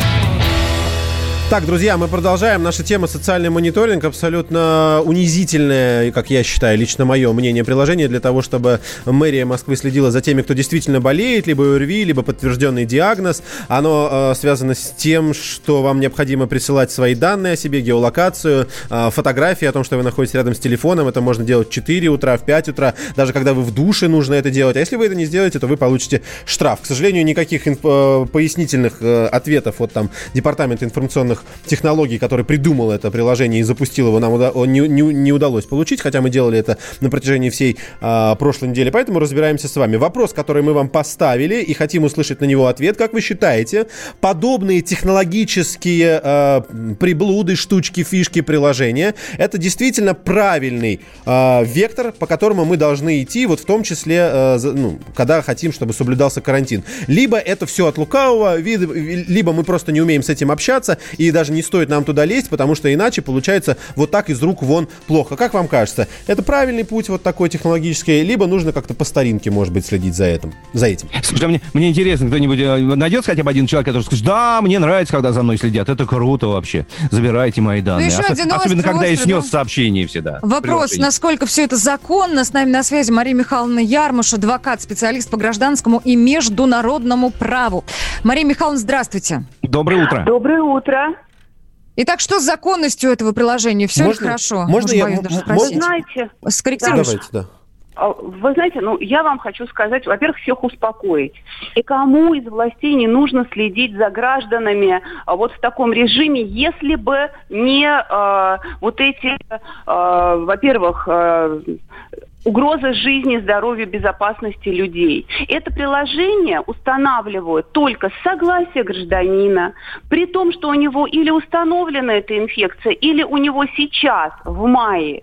Так, друзья, мы продолжаем. Наша тема социальный мониторинг. Абсолютно унизительное, как я считаю, лично мое мнение, приложение для того, чтобы мэрия Москвы следила за теми, кто действительно болеет, либо ОРВИ, либо подтвержденный диагноз. Оно э, связано с тем, что вам необходимо присылать свои данные о себе, геолокацию, э, фотографии о том, что вы находитесь рядом с телефоном. Это можно делать в 4 утра, в 5 утра, даже когда вы в душе нужно это делать. А если вы это не сделаете, то вы получите штраф. К сожалению, никаких инф- э, пояснительных э, ответов от там Департамента информационных новых технологий, который придумал это приложение и запустил его, нам уда- не, не, не удалось получить, хотя мы делали это на протяжении всей а, прошлой недели. Поэтому разбираемся с вами. Вопрос, который мы вам поставили и хотим услышать на него ответ. Как вы считаете, подобные технологические а, приблуды, штучки, фишки, приложения, это действительно правильный а, вектор, по которому мы должны идти, вот в том числе, а, ну, когда хотим, чтобы соблюдался карантин. Либо это все от лукавого, либо мы просто не умеем с этим общаться, и даже не стоит нам туда лезть, потому что иначе получается вот так из рук вон плохо. Как вам кажется, это правильный путь вот такой технологический, либо нужно как-то по старинке, может быть, следить за этим? За этим? Слушай, а мне, мне интересно, кто-нибудь э, найдется хотя бы один человек, который скажет, да, мне нравится, когда за мной следят, это круто вообще, забирайте мои данные. Ну, Ос- особенно, когда я снес да? сообщение всегда. Вопрос, насколько все это законно. С нами на связи Мария Михайловна Ярмуш, адвокат, специалист по гражданскому и международному праву. Мария Михайловна, здравствуйте. Доброе утро. Доброе утро. Итак, что с законностью этого приложения? Все можно, ли хорошо? Можно я... Даже спросить. Знаете... Скорректируешь? Давайте, да. А, вы знаете, ну, я вам хочу сказать, во-первых, всех успокоить. И кому из властей не нужно следить за гражданами а, вот в таком режиме, если бы не э, вот эти, э, во-первых, э, угроза жизни, здоровью, безопасности людей. Это приложение устанавливают только с согласия гражданина, при том, что у него или установлена эта инфекция, или у него сейчас, в мае,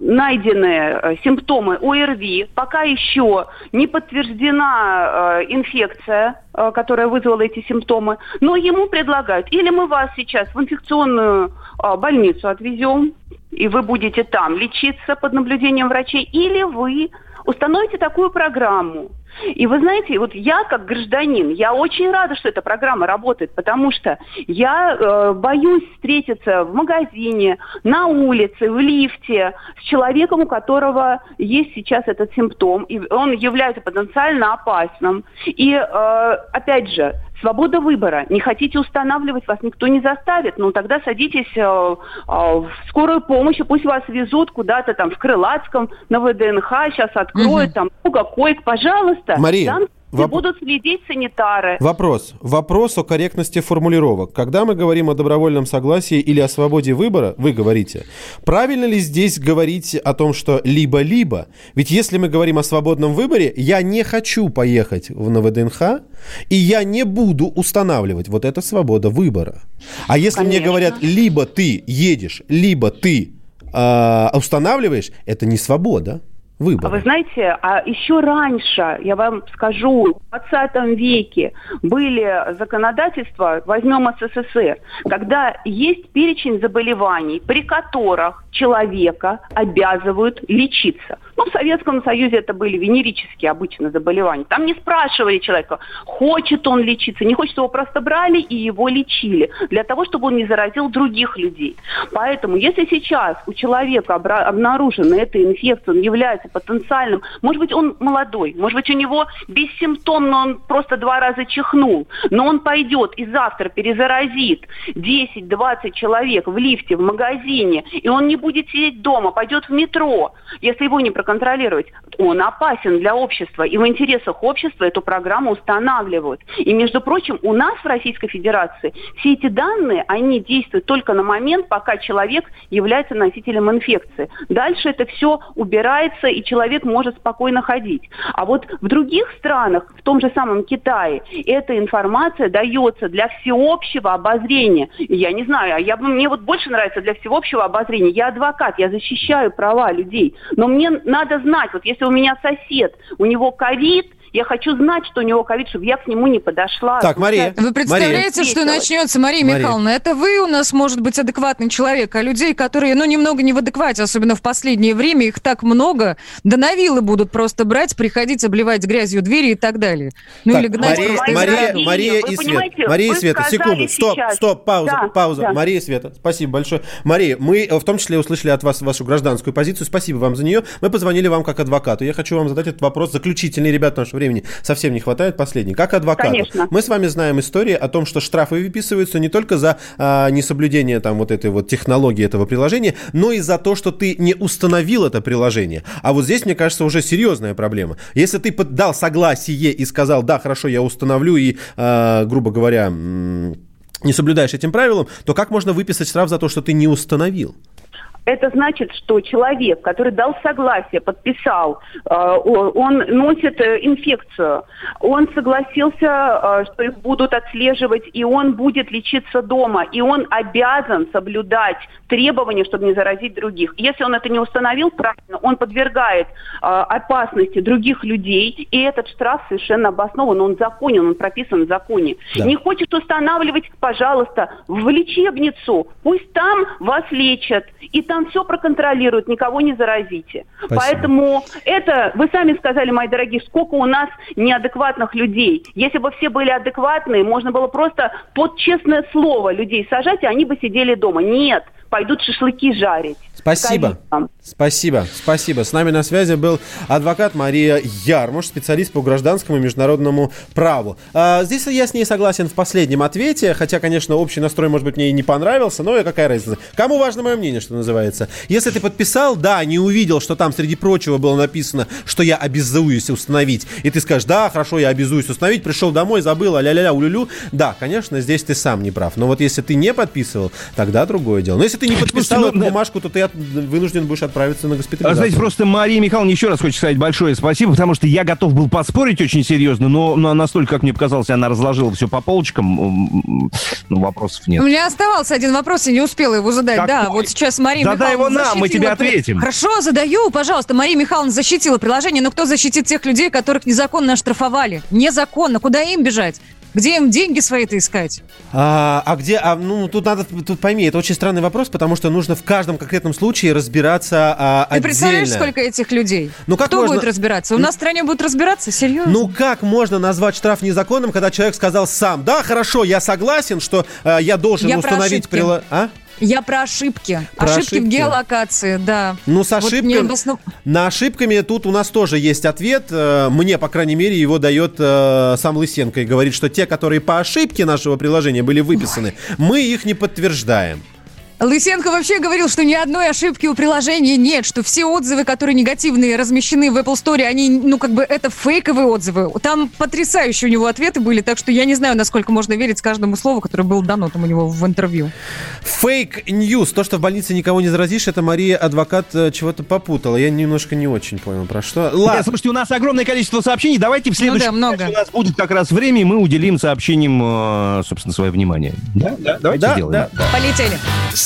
найдены э, симптомы ОРВИ, пока еще не подтверждена э, инфекция, э, которая вызвала эти симптомы, но ему предлагают, или мы вас сейчас в инфекционную э, больницу отвезем, и вы будете там лечиться под наблюдением врачей, или вы установите такую программу. И вы знаете, вот я как гражданин, я очень рада, что эта программа работает, потому что я э, боюсь встретиться в магазине, на улице, в лифте с человеком, у которого есть сейчас этот симптом, и он является потенциально опасным. И э, опять же, Свобода выбора. Не хотите устанавливать, вас никто не заставит. Ну, тогда садитесь э, э, в скорую помощь, и пусть вас везут куда-то там в Крылатском, на ВДНХ, сейчас откроют, угу. там много коек, пожалуйста. Мария, там Воп... будут следить санитары. Вопрос. Вопрос о корректности формулировок. Когда мы говорим о добровольном согласии или о свободе выбора, вы говорите, правильно ли здесь говорить о том, что либо-либо? Ведь если мы говорим о свободном выборе, я не хочу поехать в ВДНХ, и я не буду устанавливать. Вот это свобода выбора. А если Конечно. мне говорят, либо ты едешь, либо ты э, устанавливаешь, это не свобода выбора. Вы знаете, а еще раньше, я вам скажу, в 20 веке были законодательства, возьмем СССР, когда есть перечень заболеваний, при которых человека обязывают лечиться. Ну, в Советском Союзе это были венерические обычно заболевания. Там не спрашивали человека, хочет он лечиться, не хочет, его просто брали и его лечили, для того, чтобы он не заразил других людей. Поэтому, если сейчас у человека обнаружена эта инфекция, он является потенциальным, может быть, он молодой, может быть, у него бессимптомно он просто два раза чихнул, но он пойдет и завтра перезаразит 10-20 человек в лифте, в магазине, и он не будет сидеть дома, пойдет в метро, если его не проконтролировать. Он опасен для общества, и в интересах общества эту программу устанавливают. И, между прочим, у нас в Российской Федерации все эти данные, они действуют только на момент, пока человек является носителем инфекции. Дальше это все убирается, и человек может спокойно ходить. А вот в других странах, в том же самом Китае, эта информация дается для всеобщего обозрения. Я не знаю, а я, мне вот больше нравится для всеобщего обозрения. Я адвокат, я защищаю права людей. Но мне надо знать, вот если у меня сосед, у него ковид, я хочу знать, что у него ковид, чтобы я к нему не подошла. Так, Мария. Вы представляете, Мария. что начнется, Мария, Мария Михайловна? Это вы у нас, может быть, адекватный человек, а людей, которые, ну, немного не в адеквате, особенно в последнее время, их так много, да на вилы будут просто брать, приходить, обливать грязью двери и так далее. Ну, так, или гнать Мария, Мария, Мария и Света. Мария и Света, секунду, стоп, сейчас. стоп, пауза, да, пауза. Да. Мария и Света, спасибо большое. Мария, мы в том числе услышали от вас вашу гражданскую позицию, спасибо вам за нее. Мы позвонили вам как адвокату. Я хочу вам задать этот вопрос заключительный, ребята, нашего времени совсем не хватает. Последний. Как адвокат. Конечно. Мы с вами знаем истории о том, что штрафы выписываются не только за а, несоблюдение там вот этой вот технологии этого приложения, но и за то, что ты не установил это приложение. А вот здесь, мне кажется, уже серьезная проблема. Если ты дал согласие и сказал, да, хорошо, я установлю и, а, грубо говоря, не соблюдаешь этим правилам, то как можно выписать штраф за то, что ты не установил? Это значит, что человек, который дал согласие, подписал, э, он носит э, инфекцию, он согласился, э, что их будут отслеживать, и он будет лечиться дома, и он обязан соблюдать требования, чтобы не заразить других. Если он это не установил правильно, он подвергает опасности других людей, и этот штраф совершенно обоснован, он законен, он прописан в законе. Да. Не хочет устанавливать, пожалуйста, в лечебницу, пусть там вас лечат, и там все проконтролируют, никого не заразите. Спасибо. Поэтому это, вы сами сказали, мои дорогие, сколько у нас неадекватных людей. Если бы все были адекватные, можно было просто под честное слово людей сажать, и они бы сидели дома. Нет, пойдут шашлыки жарить. Спасибо. Спасибо. Спасибо. С нами на связи был адвокат Мария Ярмуш, специалист по гражданскому и международному праву. А, здесь я с ней согласен в последнем ответе, хотя, конечно, общий настрой, может быть, мне и не понравился, но какая разница. Кому важно мое мнение, что называется. Если ты подписал, да, не увидел, что там, среди прочего, было написано, что я обязуюсь установить, и ты скажешь, да, хорошо, я обязуюсь установить, пришел домой, забыл, ля-ля-ля, улюлю, да, конечно, здесь ты сам не прав. Но вот если ты не подписывал, тогда другое дело. Но если ты не [LAUGHS] подписал эту бумажку, то ты вынужден будешь отправиться на госпитализацию. Знаете, просто Мария Михайловна еще раз хочет сказать большое спасибо, потому что я готов был поспорить очень серьезно, но, но настолько, как мне показалось, она разложила все по полочкам, ну, вопросов нет. У меня оставался один вопрос, и не успела его задать. Какой? Да, вот сейчас Мария Задай Михайловна его нам, мы тебе ответим. Хорошо, задаю, пожалуйста. Мария Михайловна защитила приложение, но кто защитит тех людей, которых незаконно оштрафовали? Незаконно. Куда им бежать? Где им деньги свои-то искать? А, а где, а, ну, тут надо, тут пойми, это очень странный вопрос, потому что нужно в каждом конкретном случае разбираться а, Ты отдельно. представляешь, сколько этих людей? Ну, как Кто можно... будет разбираться? У нас в стране будут разбираться? Серьезно? Ну, как можно назвать штраф незаконным, когда человек сказал сам, да, хорошо, я согласен, что э, я должен я установить... Прило... А? Я про ошибки. Про ошибки, ошибки в геолокации, да. Ну, с ошибками... Вот обоснов... На ошибками тут у нас тоже есть ответ. Э, мне, по крайней мере, его дает э, сам Лысенко и говорит, что те, которые по ошибке нашего приложения были выписаны, Ой. мы их не подтверждаем. Лысенко вообще говорил, что ни одной ошибки у приложения нет, что все отзывы, которые негативные, размещены в Apple Store, они, ну, как бы, это фейковые отзывы. Там потрясающие у него ответы были, так что я не знаю, насколько можно верить каждому слову, которое было дано там у него в интервью. Фейк ньюс. То, что в больнице никого не заразишь, это Мария, адвокат, э, чего-то попутала. Я немножко не очень понял, про что. Ладно. Нет, слушайте, у нас огромное количество сообщений. Давайте в следующем ну, да, много. у нас будет как раз время, и мы уделим сообщениям, э, собственно, свое внимание. Да, да, давайте да, сделаем. Да, да. Полетели.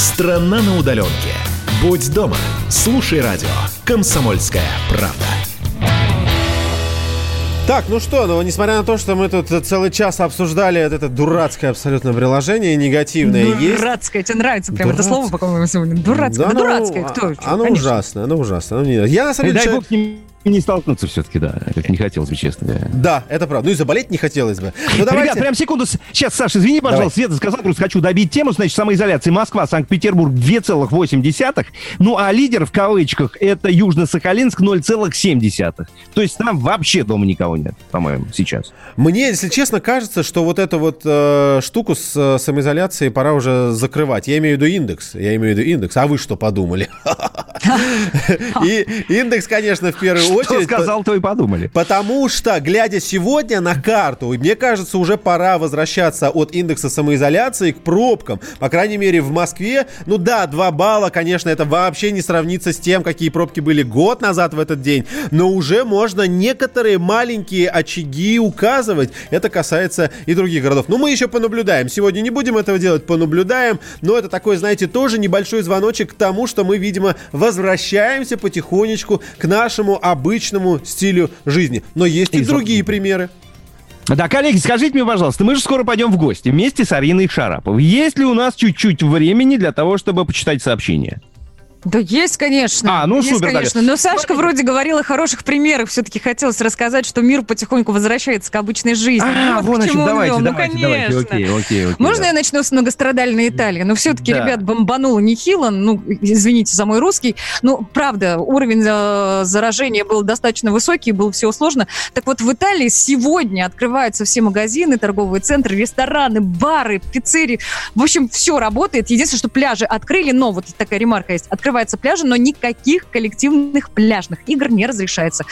Страна на удаленке. Будь дома. Слушай радио. Комсомольская правда. Так, ну что, ну, несмотря на то, что мы тут целый час обсуждали это, это дурацкое абсолютно приложение, негативное дурацкое, есть. Дурацкое, тебе нравится прям Дурац... это слово, по-моему, сегодня? Дурацкое, да, да ну, дурацкое, кто? Оно Конечно. ужасно, оно ужасно. Оно не... Я на самом деле... Дай бог не столкнуться все-таки, да. Это не хотелось бы, честно. Да. да, это правда. Ну и заболеть не хотелось бы. Ну, давайте... Ребят, прям секунду. Сейчас, Саша, извини, пожалуйста. Света сказал, просто хочу добить тему. Значит, самоизоляция Москва, Санкт-Петербург 2,8. Ну, а лидер в кавычках это Южно-Сахалинск 0,7. То есть там вообще дома никого нет, по-моему, сейчас. Мне, если честно, кажется, что вот эту вот э, штуку с э, самоизоляцией пора уже закрывать. Я имею в виду индекс. Я имею в виду индекс. А вы что подумали? [LAUGHS] И индекс, конечно, в первую очередь... Что сказал, то и подумали. Потому что, глядя сегодня на карту, мне кажется, уже пора возвращаться от индекса самоизоляции к пробкам. По крайней мере, в Москве, ну да, 2 балла, конечно, это вообще не сравнится с тем, какие пробки были год назад в этот день, но уже можно некоторые маленькие очаги указывать. Это касается и других городов. Но мы еще понаблюдаем. Сегодня не будем этого делать, понаблюдаем. Но это такой, знаете, тоже небольшой звоночек к тому, что мы, видимо, возвращаемся потихонечку к нашему обычному стилю жизни. Но есть и, и другие примеры. Да, коллеги, скажите мне, пожалуйста, мы же скоро пойдем в гости вместе с Ариной Шараповой. Есть ли у нас чуть-чуть времени для того, чтобы почитать сообщения? Да есть, конечно. А, ну есть, супер. конечно. Но Сашка вроде говорил о хороших примерах. Все-таки хотелось рассказать, что мир потихоньку возвращается к обычной жизни. А, вот, значит, давайте, ну, давайте, ну, конечно. давайте, окей, окей, окей. Можно да. я начну с многострадальной Италии? Но все-таки, да. ребят, бомбануло нехило. Ну, извините за мой русский. Ну, правда, уровень э, заражения был достаточно высокий, было все сложно. Так вот, в Италии сегодня открываются все магазины, торговые центры, рестораны, бары, пиццерии. В общем, все работает. Единственное, что пляжи открыли, но вот такая ремарка есть. Открываются пляжи, но никаких коллективных пляжных игр не разрешается.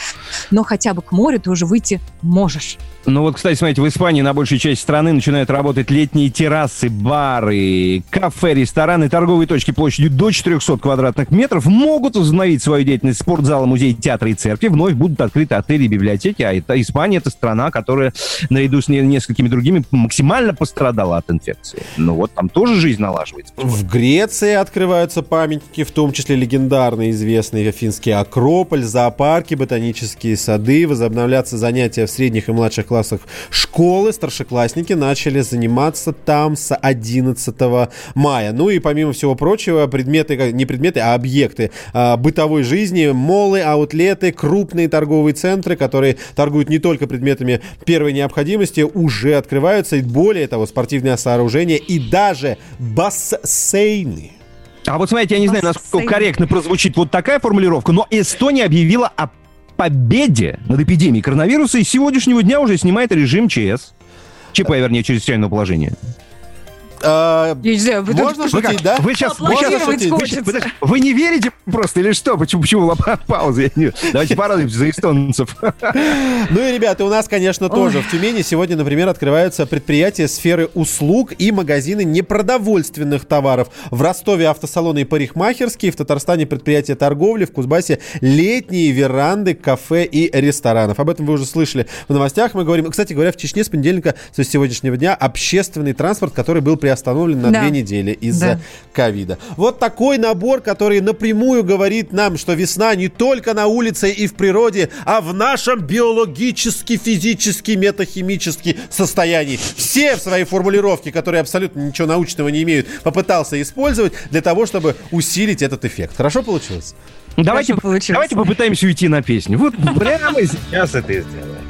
Но хотя бы к морю ты уже выйти можешь. Ну вот, кстати, смотрите, в Испании на большей части страны начинают работать летние террасы, бары, кафе, рестораны, торговые точки площадью до 400 квадратных метров могут возобновить свою деятельность. Спортзалы, музеи, театры и церкви вновь будут открыты отели и библиотеки. А это Испания — это страна, которая наряду с несколькими другими максимально пострадала от инфекции. Ну вот там тоже жизнь налаживается. В Греции открываются памятники, в том числе легендарный известный Афинский Акрополь, зоопарки, ботанические сады, возобновляться занятия в средних и младших классах школы. Старшеклассники начали заниматься там с 11 мая. Ну и помимо всего прочего, предметы, не предметы, а объекты а, бытовой жизни, молы, аутлеты, крупные торговые центры, которые торгуют не только предметами первой необходимости, уже открываются. И более того, спортивные сооружения и даже бассейны. А вот смотрите, я не знаю, насколько корректно прозвучит вот такая формулировка, но Эстония объявила о победе над эпидемией коронавируса и с сегодняшнего дня уже снимает режим ЧС. ЧП, вернее, чрезвычайного положения. А, Нельзя, вы можно тут... шутить, да? Вы сейчас, вы сейчас шутить. Вы, вы не верите просто или что? Почему, почему [LAUGHS] пауза? Давайте [LAUGHS] порадуемся за эстонцев. [LAUGHS] Ну и, ребята, у нас, конечно, тоже в Тюмени сегодня, например, открываются предприятия сферы услуг и магазины непродовольственных товаров. В Ростове автосалоны и парикмахерские, в Татарстане предприятия торговли, в Кузбассе летние веранды, кафе и ресторанов. Об этом вы уже слышали в новостях. Мы говорим, кстати говоря, в Чечне с понедельника, то есть сегодняшнего дня, общественный транспорт, который был приостановлен на да. две недели из-за ковида. Да. Вот такой набор, который напрямую говорит нам, что весна не только на улице и в природе, а в нашем биологически, физически, метахимически состоянии. Все в своей формулировке, которые абсолютно ничего научного не имеют, попытался использовать для того, чтобы усилить этот эффект. Хорошо получилось? Давайте, давайте попытаемся уйти на песню. Вот прямо сейчас это и сделаем.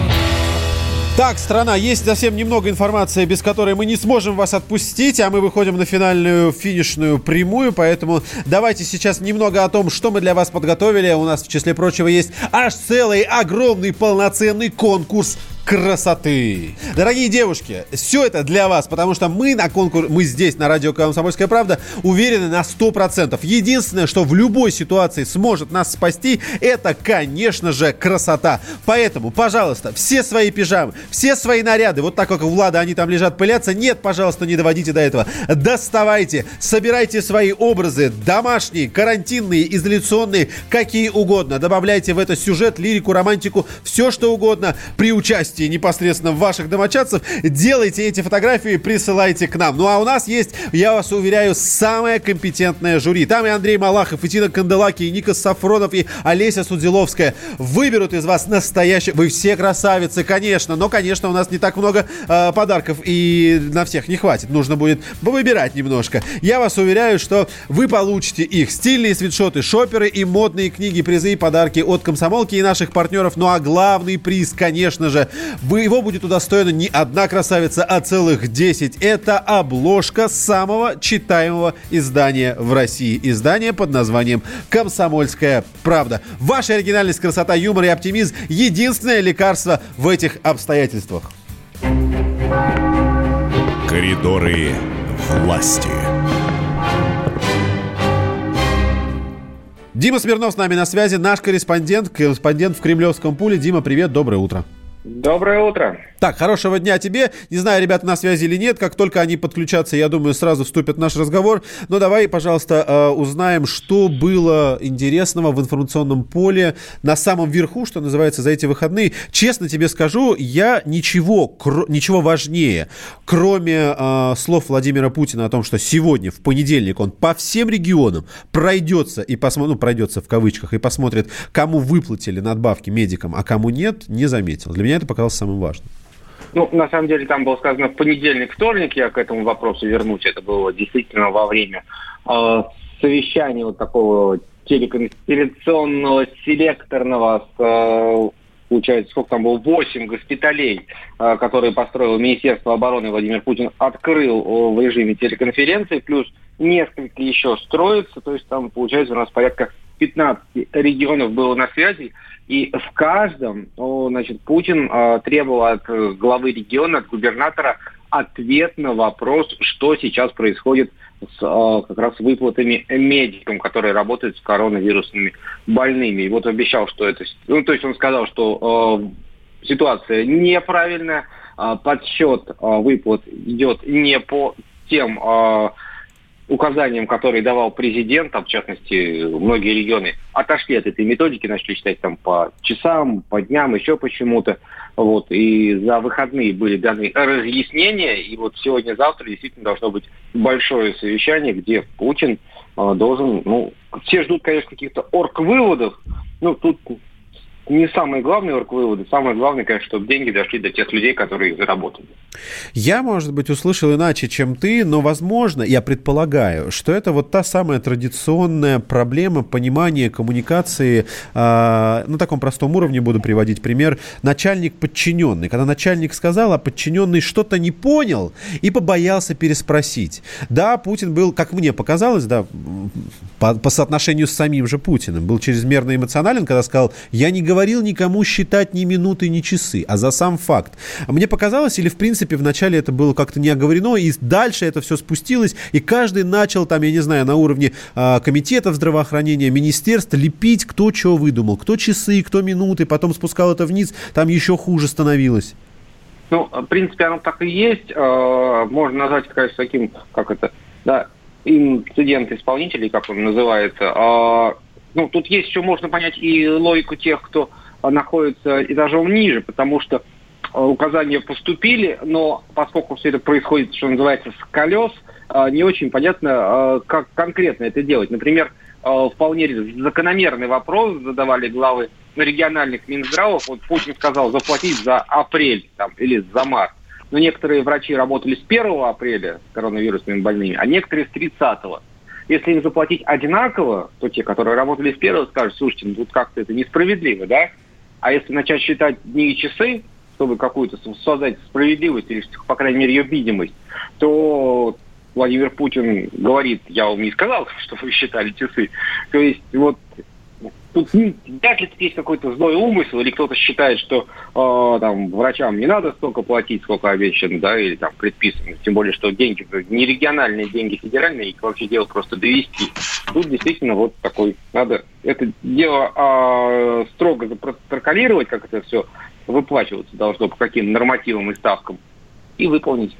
Так, страна, есть совсем немного информации, без которой мы не сможем вас отпустить, а мы выходим на финальную финишную прямую, поэтому давайте сейчас немного о том, что мы для вас подготовили. У нас, в числе прочего, есть аж целый огромный полноценный конкурс красоты. Дорогие девушки, все это для вас, потому что мы на конкурс, мы здесь на радио «Комсомольская правда» уверены на 100%. Единственное, что в любой ситуации сможет нас спасти, это, конечно же, красота. Поэтому, пожалуйста, все свои пижамы, все свои наряды, вот так как у Влада они там лежат пылятся, нет, пожалуйста, не доводите до этого. Доставайте, собирайте свои образы, домашние, карантинные, изоляционные, какие угодно. Добавляйте в это сюжет, лирику, романтику, все что угодно при участии участии непосредственно ваших домочадцев, делайте эти фотографии, присылайте к нам. Ну а у нас есть, я вас уверяю, самое компетентное жюри. Там и Андрей Малахов, и Тина Канделаки, и Ника Сафронов, и Олеся Судиловская. Выберут из вас настоящие... Вы все красавицы, конечно, но, конечно, у нас не так много э, подарков, и на всех не хватит. Нужно будет выбирать немножко. Я вас уверяю, что вы получите их. Стильные свитшоты, шоперы и модные книги, призы и подарки от комсомолки и наших партнеров. Ну а главный приз, конечно же, его будет удостоена не одна красавица, а целых 10. Это обложка самого читаемого издания в России. Издание под названием «Комсомольская правда». Ваша оригинальность, красота, юмор и оптимизм – единственное лекарство в этих обстоятельствах. Коридоры власти. Дима Смирнов с нами на связи, наш корреспондент, корреспондент в Кремлевском пуле. Дима, привет, доброе утро. Доброе утро. Так, хорошего дня тебе. Не знаю, ребята на связи или нет. Как только они подключатся, я думаю, сразу вступят в наш разговор. Но давай, пожалуйста, э, узнаем, что было интересного в информационном поле на самом верху, что называется, за эти выходные. Честно тебе скажу, я ничего, ничего важнее, кроме э, слов Владимира Путина о том, что сегодня, в понедельник, он по всем регионам пройдется и посмотрит, ну, пройдется в кавычках, и посмотрит, кому выплатили надбавки медикам, а кому нет, не заметил. Для меня это показалось самым важным. Ну, на самом деле, там было сказано в понедельник, вторник, я к этому вопросу вернусь. Это было действительно во время э, совещания вот такого телеконференционного, селекторного с, э, получается, сколько там было, 8 госпиталей, э, которые построило Министерство обороны Владимир Путин, открыл э, в режиме телеконференции, плюс несколько еще строится, то есть там, получается, у нас порядка 15 регионов было на связи, и в каждом, значит, Путин э, требовал от э, главы региона, от губернатора ответ на вопрос, что сейчас происходит с э, как раз выплатами медикам, которые работают с коронавирусными больными. И вот обещал, что это... Ну, то есть он сказал, что э, ситуация неправильная, подсчет выплат идет не по тем... Указаниям, которые давал президент, там, в частности, многие регионы отошли от этой методики, начали считать там по часам, по дням, еще почему-то. Вот, и за выходные были даны разъяснения, и вот сегодня-завтра действительно должно быть большое совещание, где Путин э, должен, ну, все ждут, конечно, каких-то орг-выводов, ну, тут не самые главные выводы. Самое главное, конечно, чтобы деньги дошли до тех людей, которые их заработали. Я, может быть, услышал иначе, чем ты, но, возможно, я предполагаю, что это вот та самая традиционная проблема понимания коммуникации э, на таком простом уровне, буду приводить пример, начальник-подчиненный. Когда начальник сказал, а подчиненный что-то не понял и побоялся переспросить. Да, Путин был, как мне показалось, да, по, по соотношению с самим же Путиным, был чрезмерно эмоционален, когда сказал, я не говорил никому считать ни минуты, ни часы, а за сам факт. Мне показалось, или в принципе вначале это было как-то не оговорено, и дальше это все спустилось, и каждый начал там, я не знаю, на уровне э, комитетов здравоохранения, министерств лепить, кто что выдумал, кто часы, кто минуты, потом спускал это вниз, там еще хуже становилось. Ну, в принципе, оно так и есть. А, можно назвать, конечно, таким, как это, да, инцидент исполнителей, как он называется. А, ну, тут есть еще можно понять и логику тех, кто находится этажом ниже, потому что э, указания поступили, но поскольку все это происходит, что называется, с колес, э, не очень понятно, как конкретно это делать. Например, вполне закономерный вопрос задавали главы региональных Минздравов. Вот Путин сказал заплатить за апрель там, или за март. Но некоторые врачи работали с 1 апреля с коронавирусными больными, а некоторые с 30 -го. Если им заплатить одинаково, то те, которые работали с первого, скажут, слушайте, ну тут как-то это несправедливо, да? А если начать считать дни и часы, чтобы какую-то создать справедливость или, по крайней мере, ее видимость, то Владимир Путин говорит, я вам не сказал, [LAUGHS] что вы считали часы. То есть вот тут вряд ли есть какой-то злой умысел, или кто-то считает, что э, там врачам не надо столько платить, сколько обещано, да, или там предписано. Тем более, что деньги не региональные деньги, федеральные, их вообще дело просто довести. Тут действительно вот такой, надо это дело э, строго запротоколировать, как это все выплачиваться должно, по каким нормативам и ставкам, и выполнить.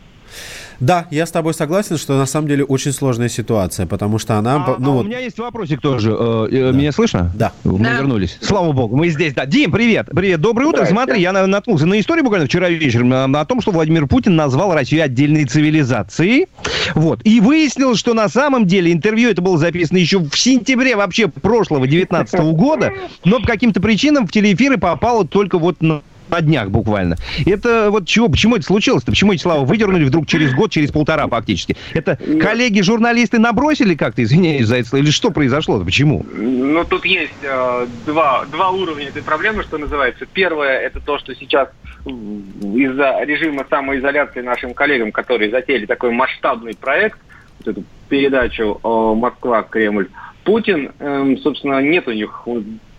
Да, я с тобой согласен, что на самом деле очень сложная ситуация, потому что она... А, ну, а вот... У меня есть вопросик тоже. Э, э, да. Меня слышно? Да. Мы да. вернулись. Слава богу, мы здесь. Да. Дим, привет. Привет. Доброе утро. Смотри, я наткнулся на историю буквально вчера вечером о том, что Владимир Путин назвал Россию отдельной цивилизацией. Вот. И выяснил, что на самом деле интервью это было записано еще в сентябре вообще прошлого 19 года, но по каким-то причинам в телеэфиры попало только вот на на днях буквально. Это вот чего, почему это случилось-то? Почему эти слова выдернули вдруг через год, через полтора фактически? Это коллеги-журналисты набросили как-то, извиняюсь за это, или что произошло-то? Почему? Ну, тут есть э, два, два уровня этой проблемы, что называется. Первое, это то, что сейчас из-за режима самоизоляции нашим коллегам, которые затеяли такой масштабный проект, вот эту передачу э, Москва-Кремль, Путин, э, собственно, нет у них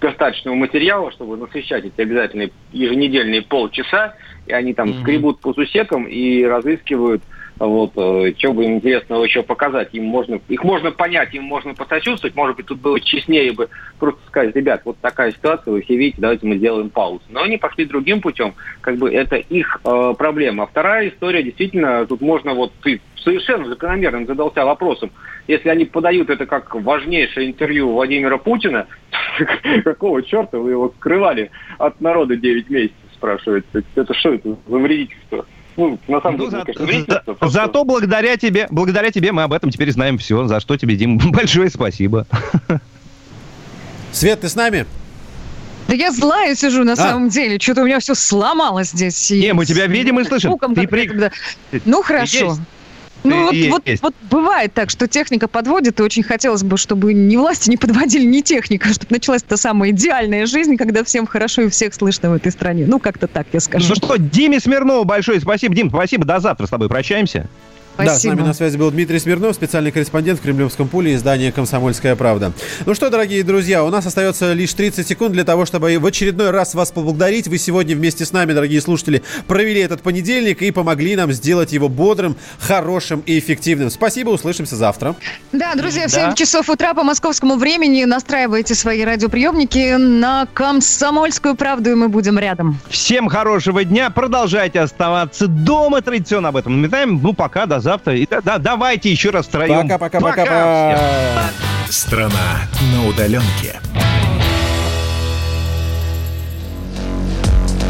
достаточного материала, чтобы насыщать эти обязательные еженедельные полчаса, и они там mm-hmm. скребут по сусекам и разыскивают вот, э, что бы им интересного еще показать. Им можно, их можно понять, им можно посочувствовать. Может быть, тут было честнее бы просто сказать, ребят, вот такая ситуация, вы все видите, давайте мы сделаем паузу. Но они пошли другим путем. Как бы это их э, проблема. А вторая история, действительно, тут можно вот ты совершенно закономерно задался вопросом, если они подают это как важнейшее интервью Владимира Путина, [LAUGHS] какого черта вы его скрывали от народа 9 месяцев, спрашивается. Это что это за вредительство? Ну, на самом ну, деле, за, конечно, за, просто... Зато благодаря тебе, благодаря тебе мы об этом теперь знаем все. За что тебе, Дим, [LAUGHS] большое спасибо. Свет, ты с нами? Да я злая сижу на а. самом деле. Что-то у меня все сломалось здесь. Не, мы тебя видим и слышим. Ты при... Ну, хорошо. Есть. Ну вот, вот, вот бывает так, что техника подводит, и очень хотелось бы, чтобы ни власти не подводили, ни техника, [LAUGHS] чтобы началась та самая идеальная жизнь, когда всем хорошо и всех слышно в этой стране. Ну, как-то так я скажу. Ну что, Диме Смирнову большое спасибо. Дим, спасибо, до завтра с тобой прощаемся. Спасибо. Да, с нами на связи был Дмитрий Смирнов, специальный корреспондент в Кремлевском пуле издания «Комсомольская правда». Ну что, дорогие друзья, у нас остается лишь 30 секунд для того, чтобы в очередной раз вас поблагодарить. Вы сегодня вместе с нами, дорогие слушатели, провели этот понедельник и помогли нам сделать его бодрым, хорошим и эффективным. Спасибо, услышимся завтра. Да, друзья, в 7 да. часов утра по московскому времени настраивайте свои радиоприемники на «Комсомольскую правду», и мы будем рядом. Всем хорошего дня, продолжайте оставаться дома, традиционно об этом напоминаем. Ну, пока, до завтра. И, да, давайте еще раз втроем. Пока-пока-пока. Страна на удаленке.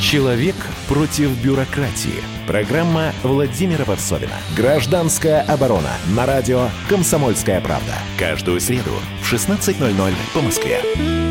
Человек против бюрократии. Программа Владимира Варсовина. Гражданская оборона. На радио «Комсомольская правда». Каждую среду в 16.00 по Москве.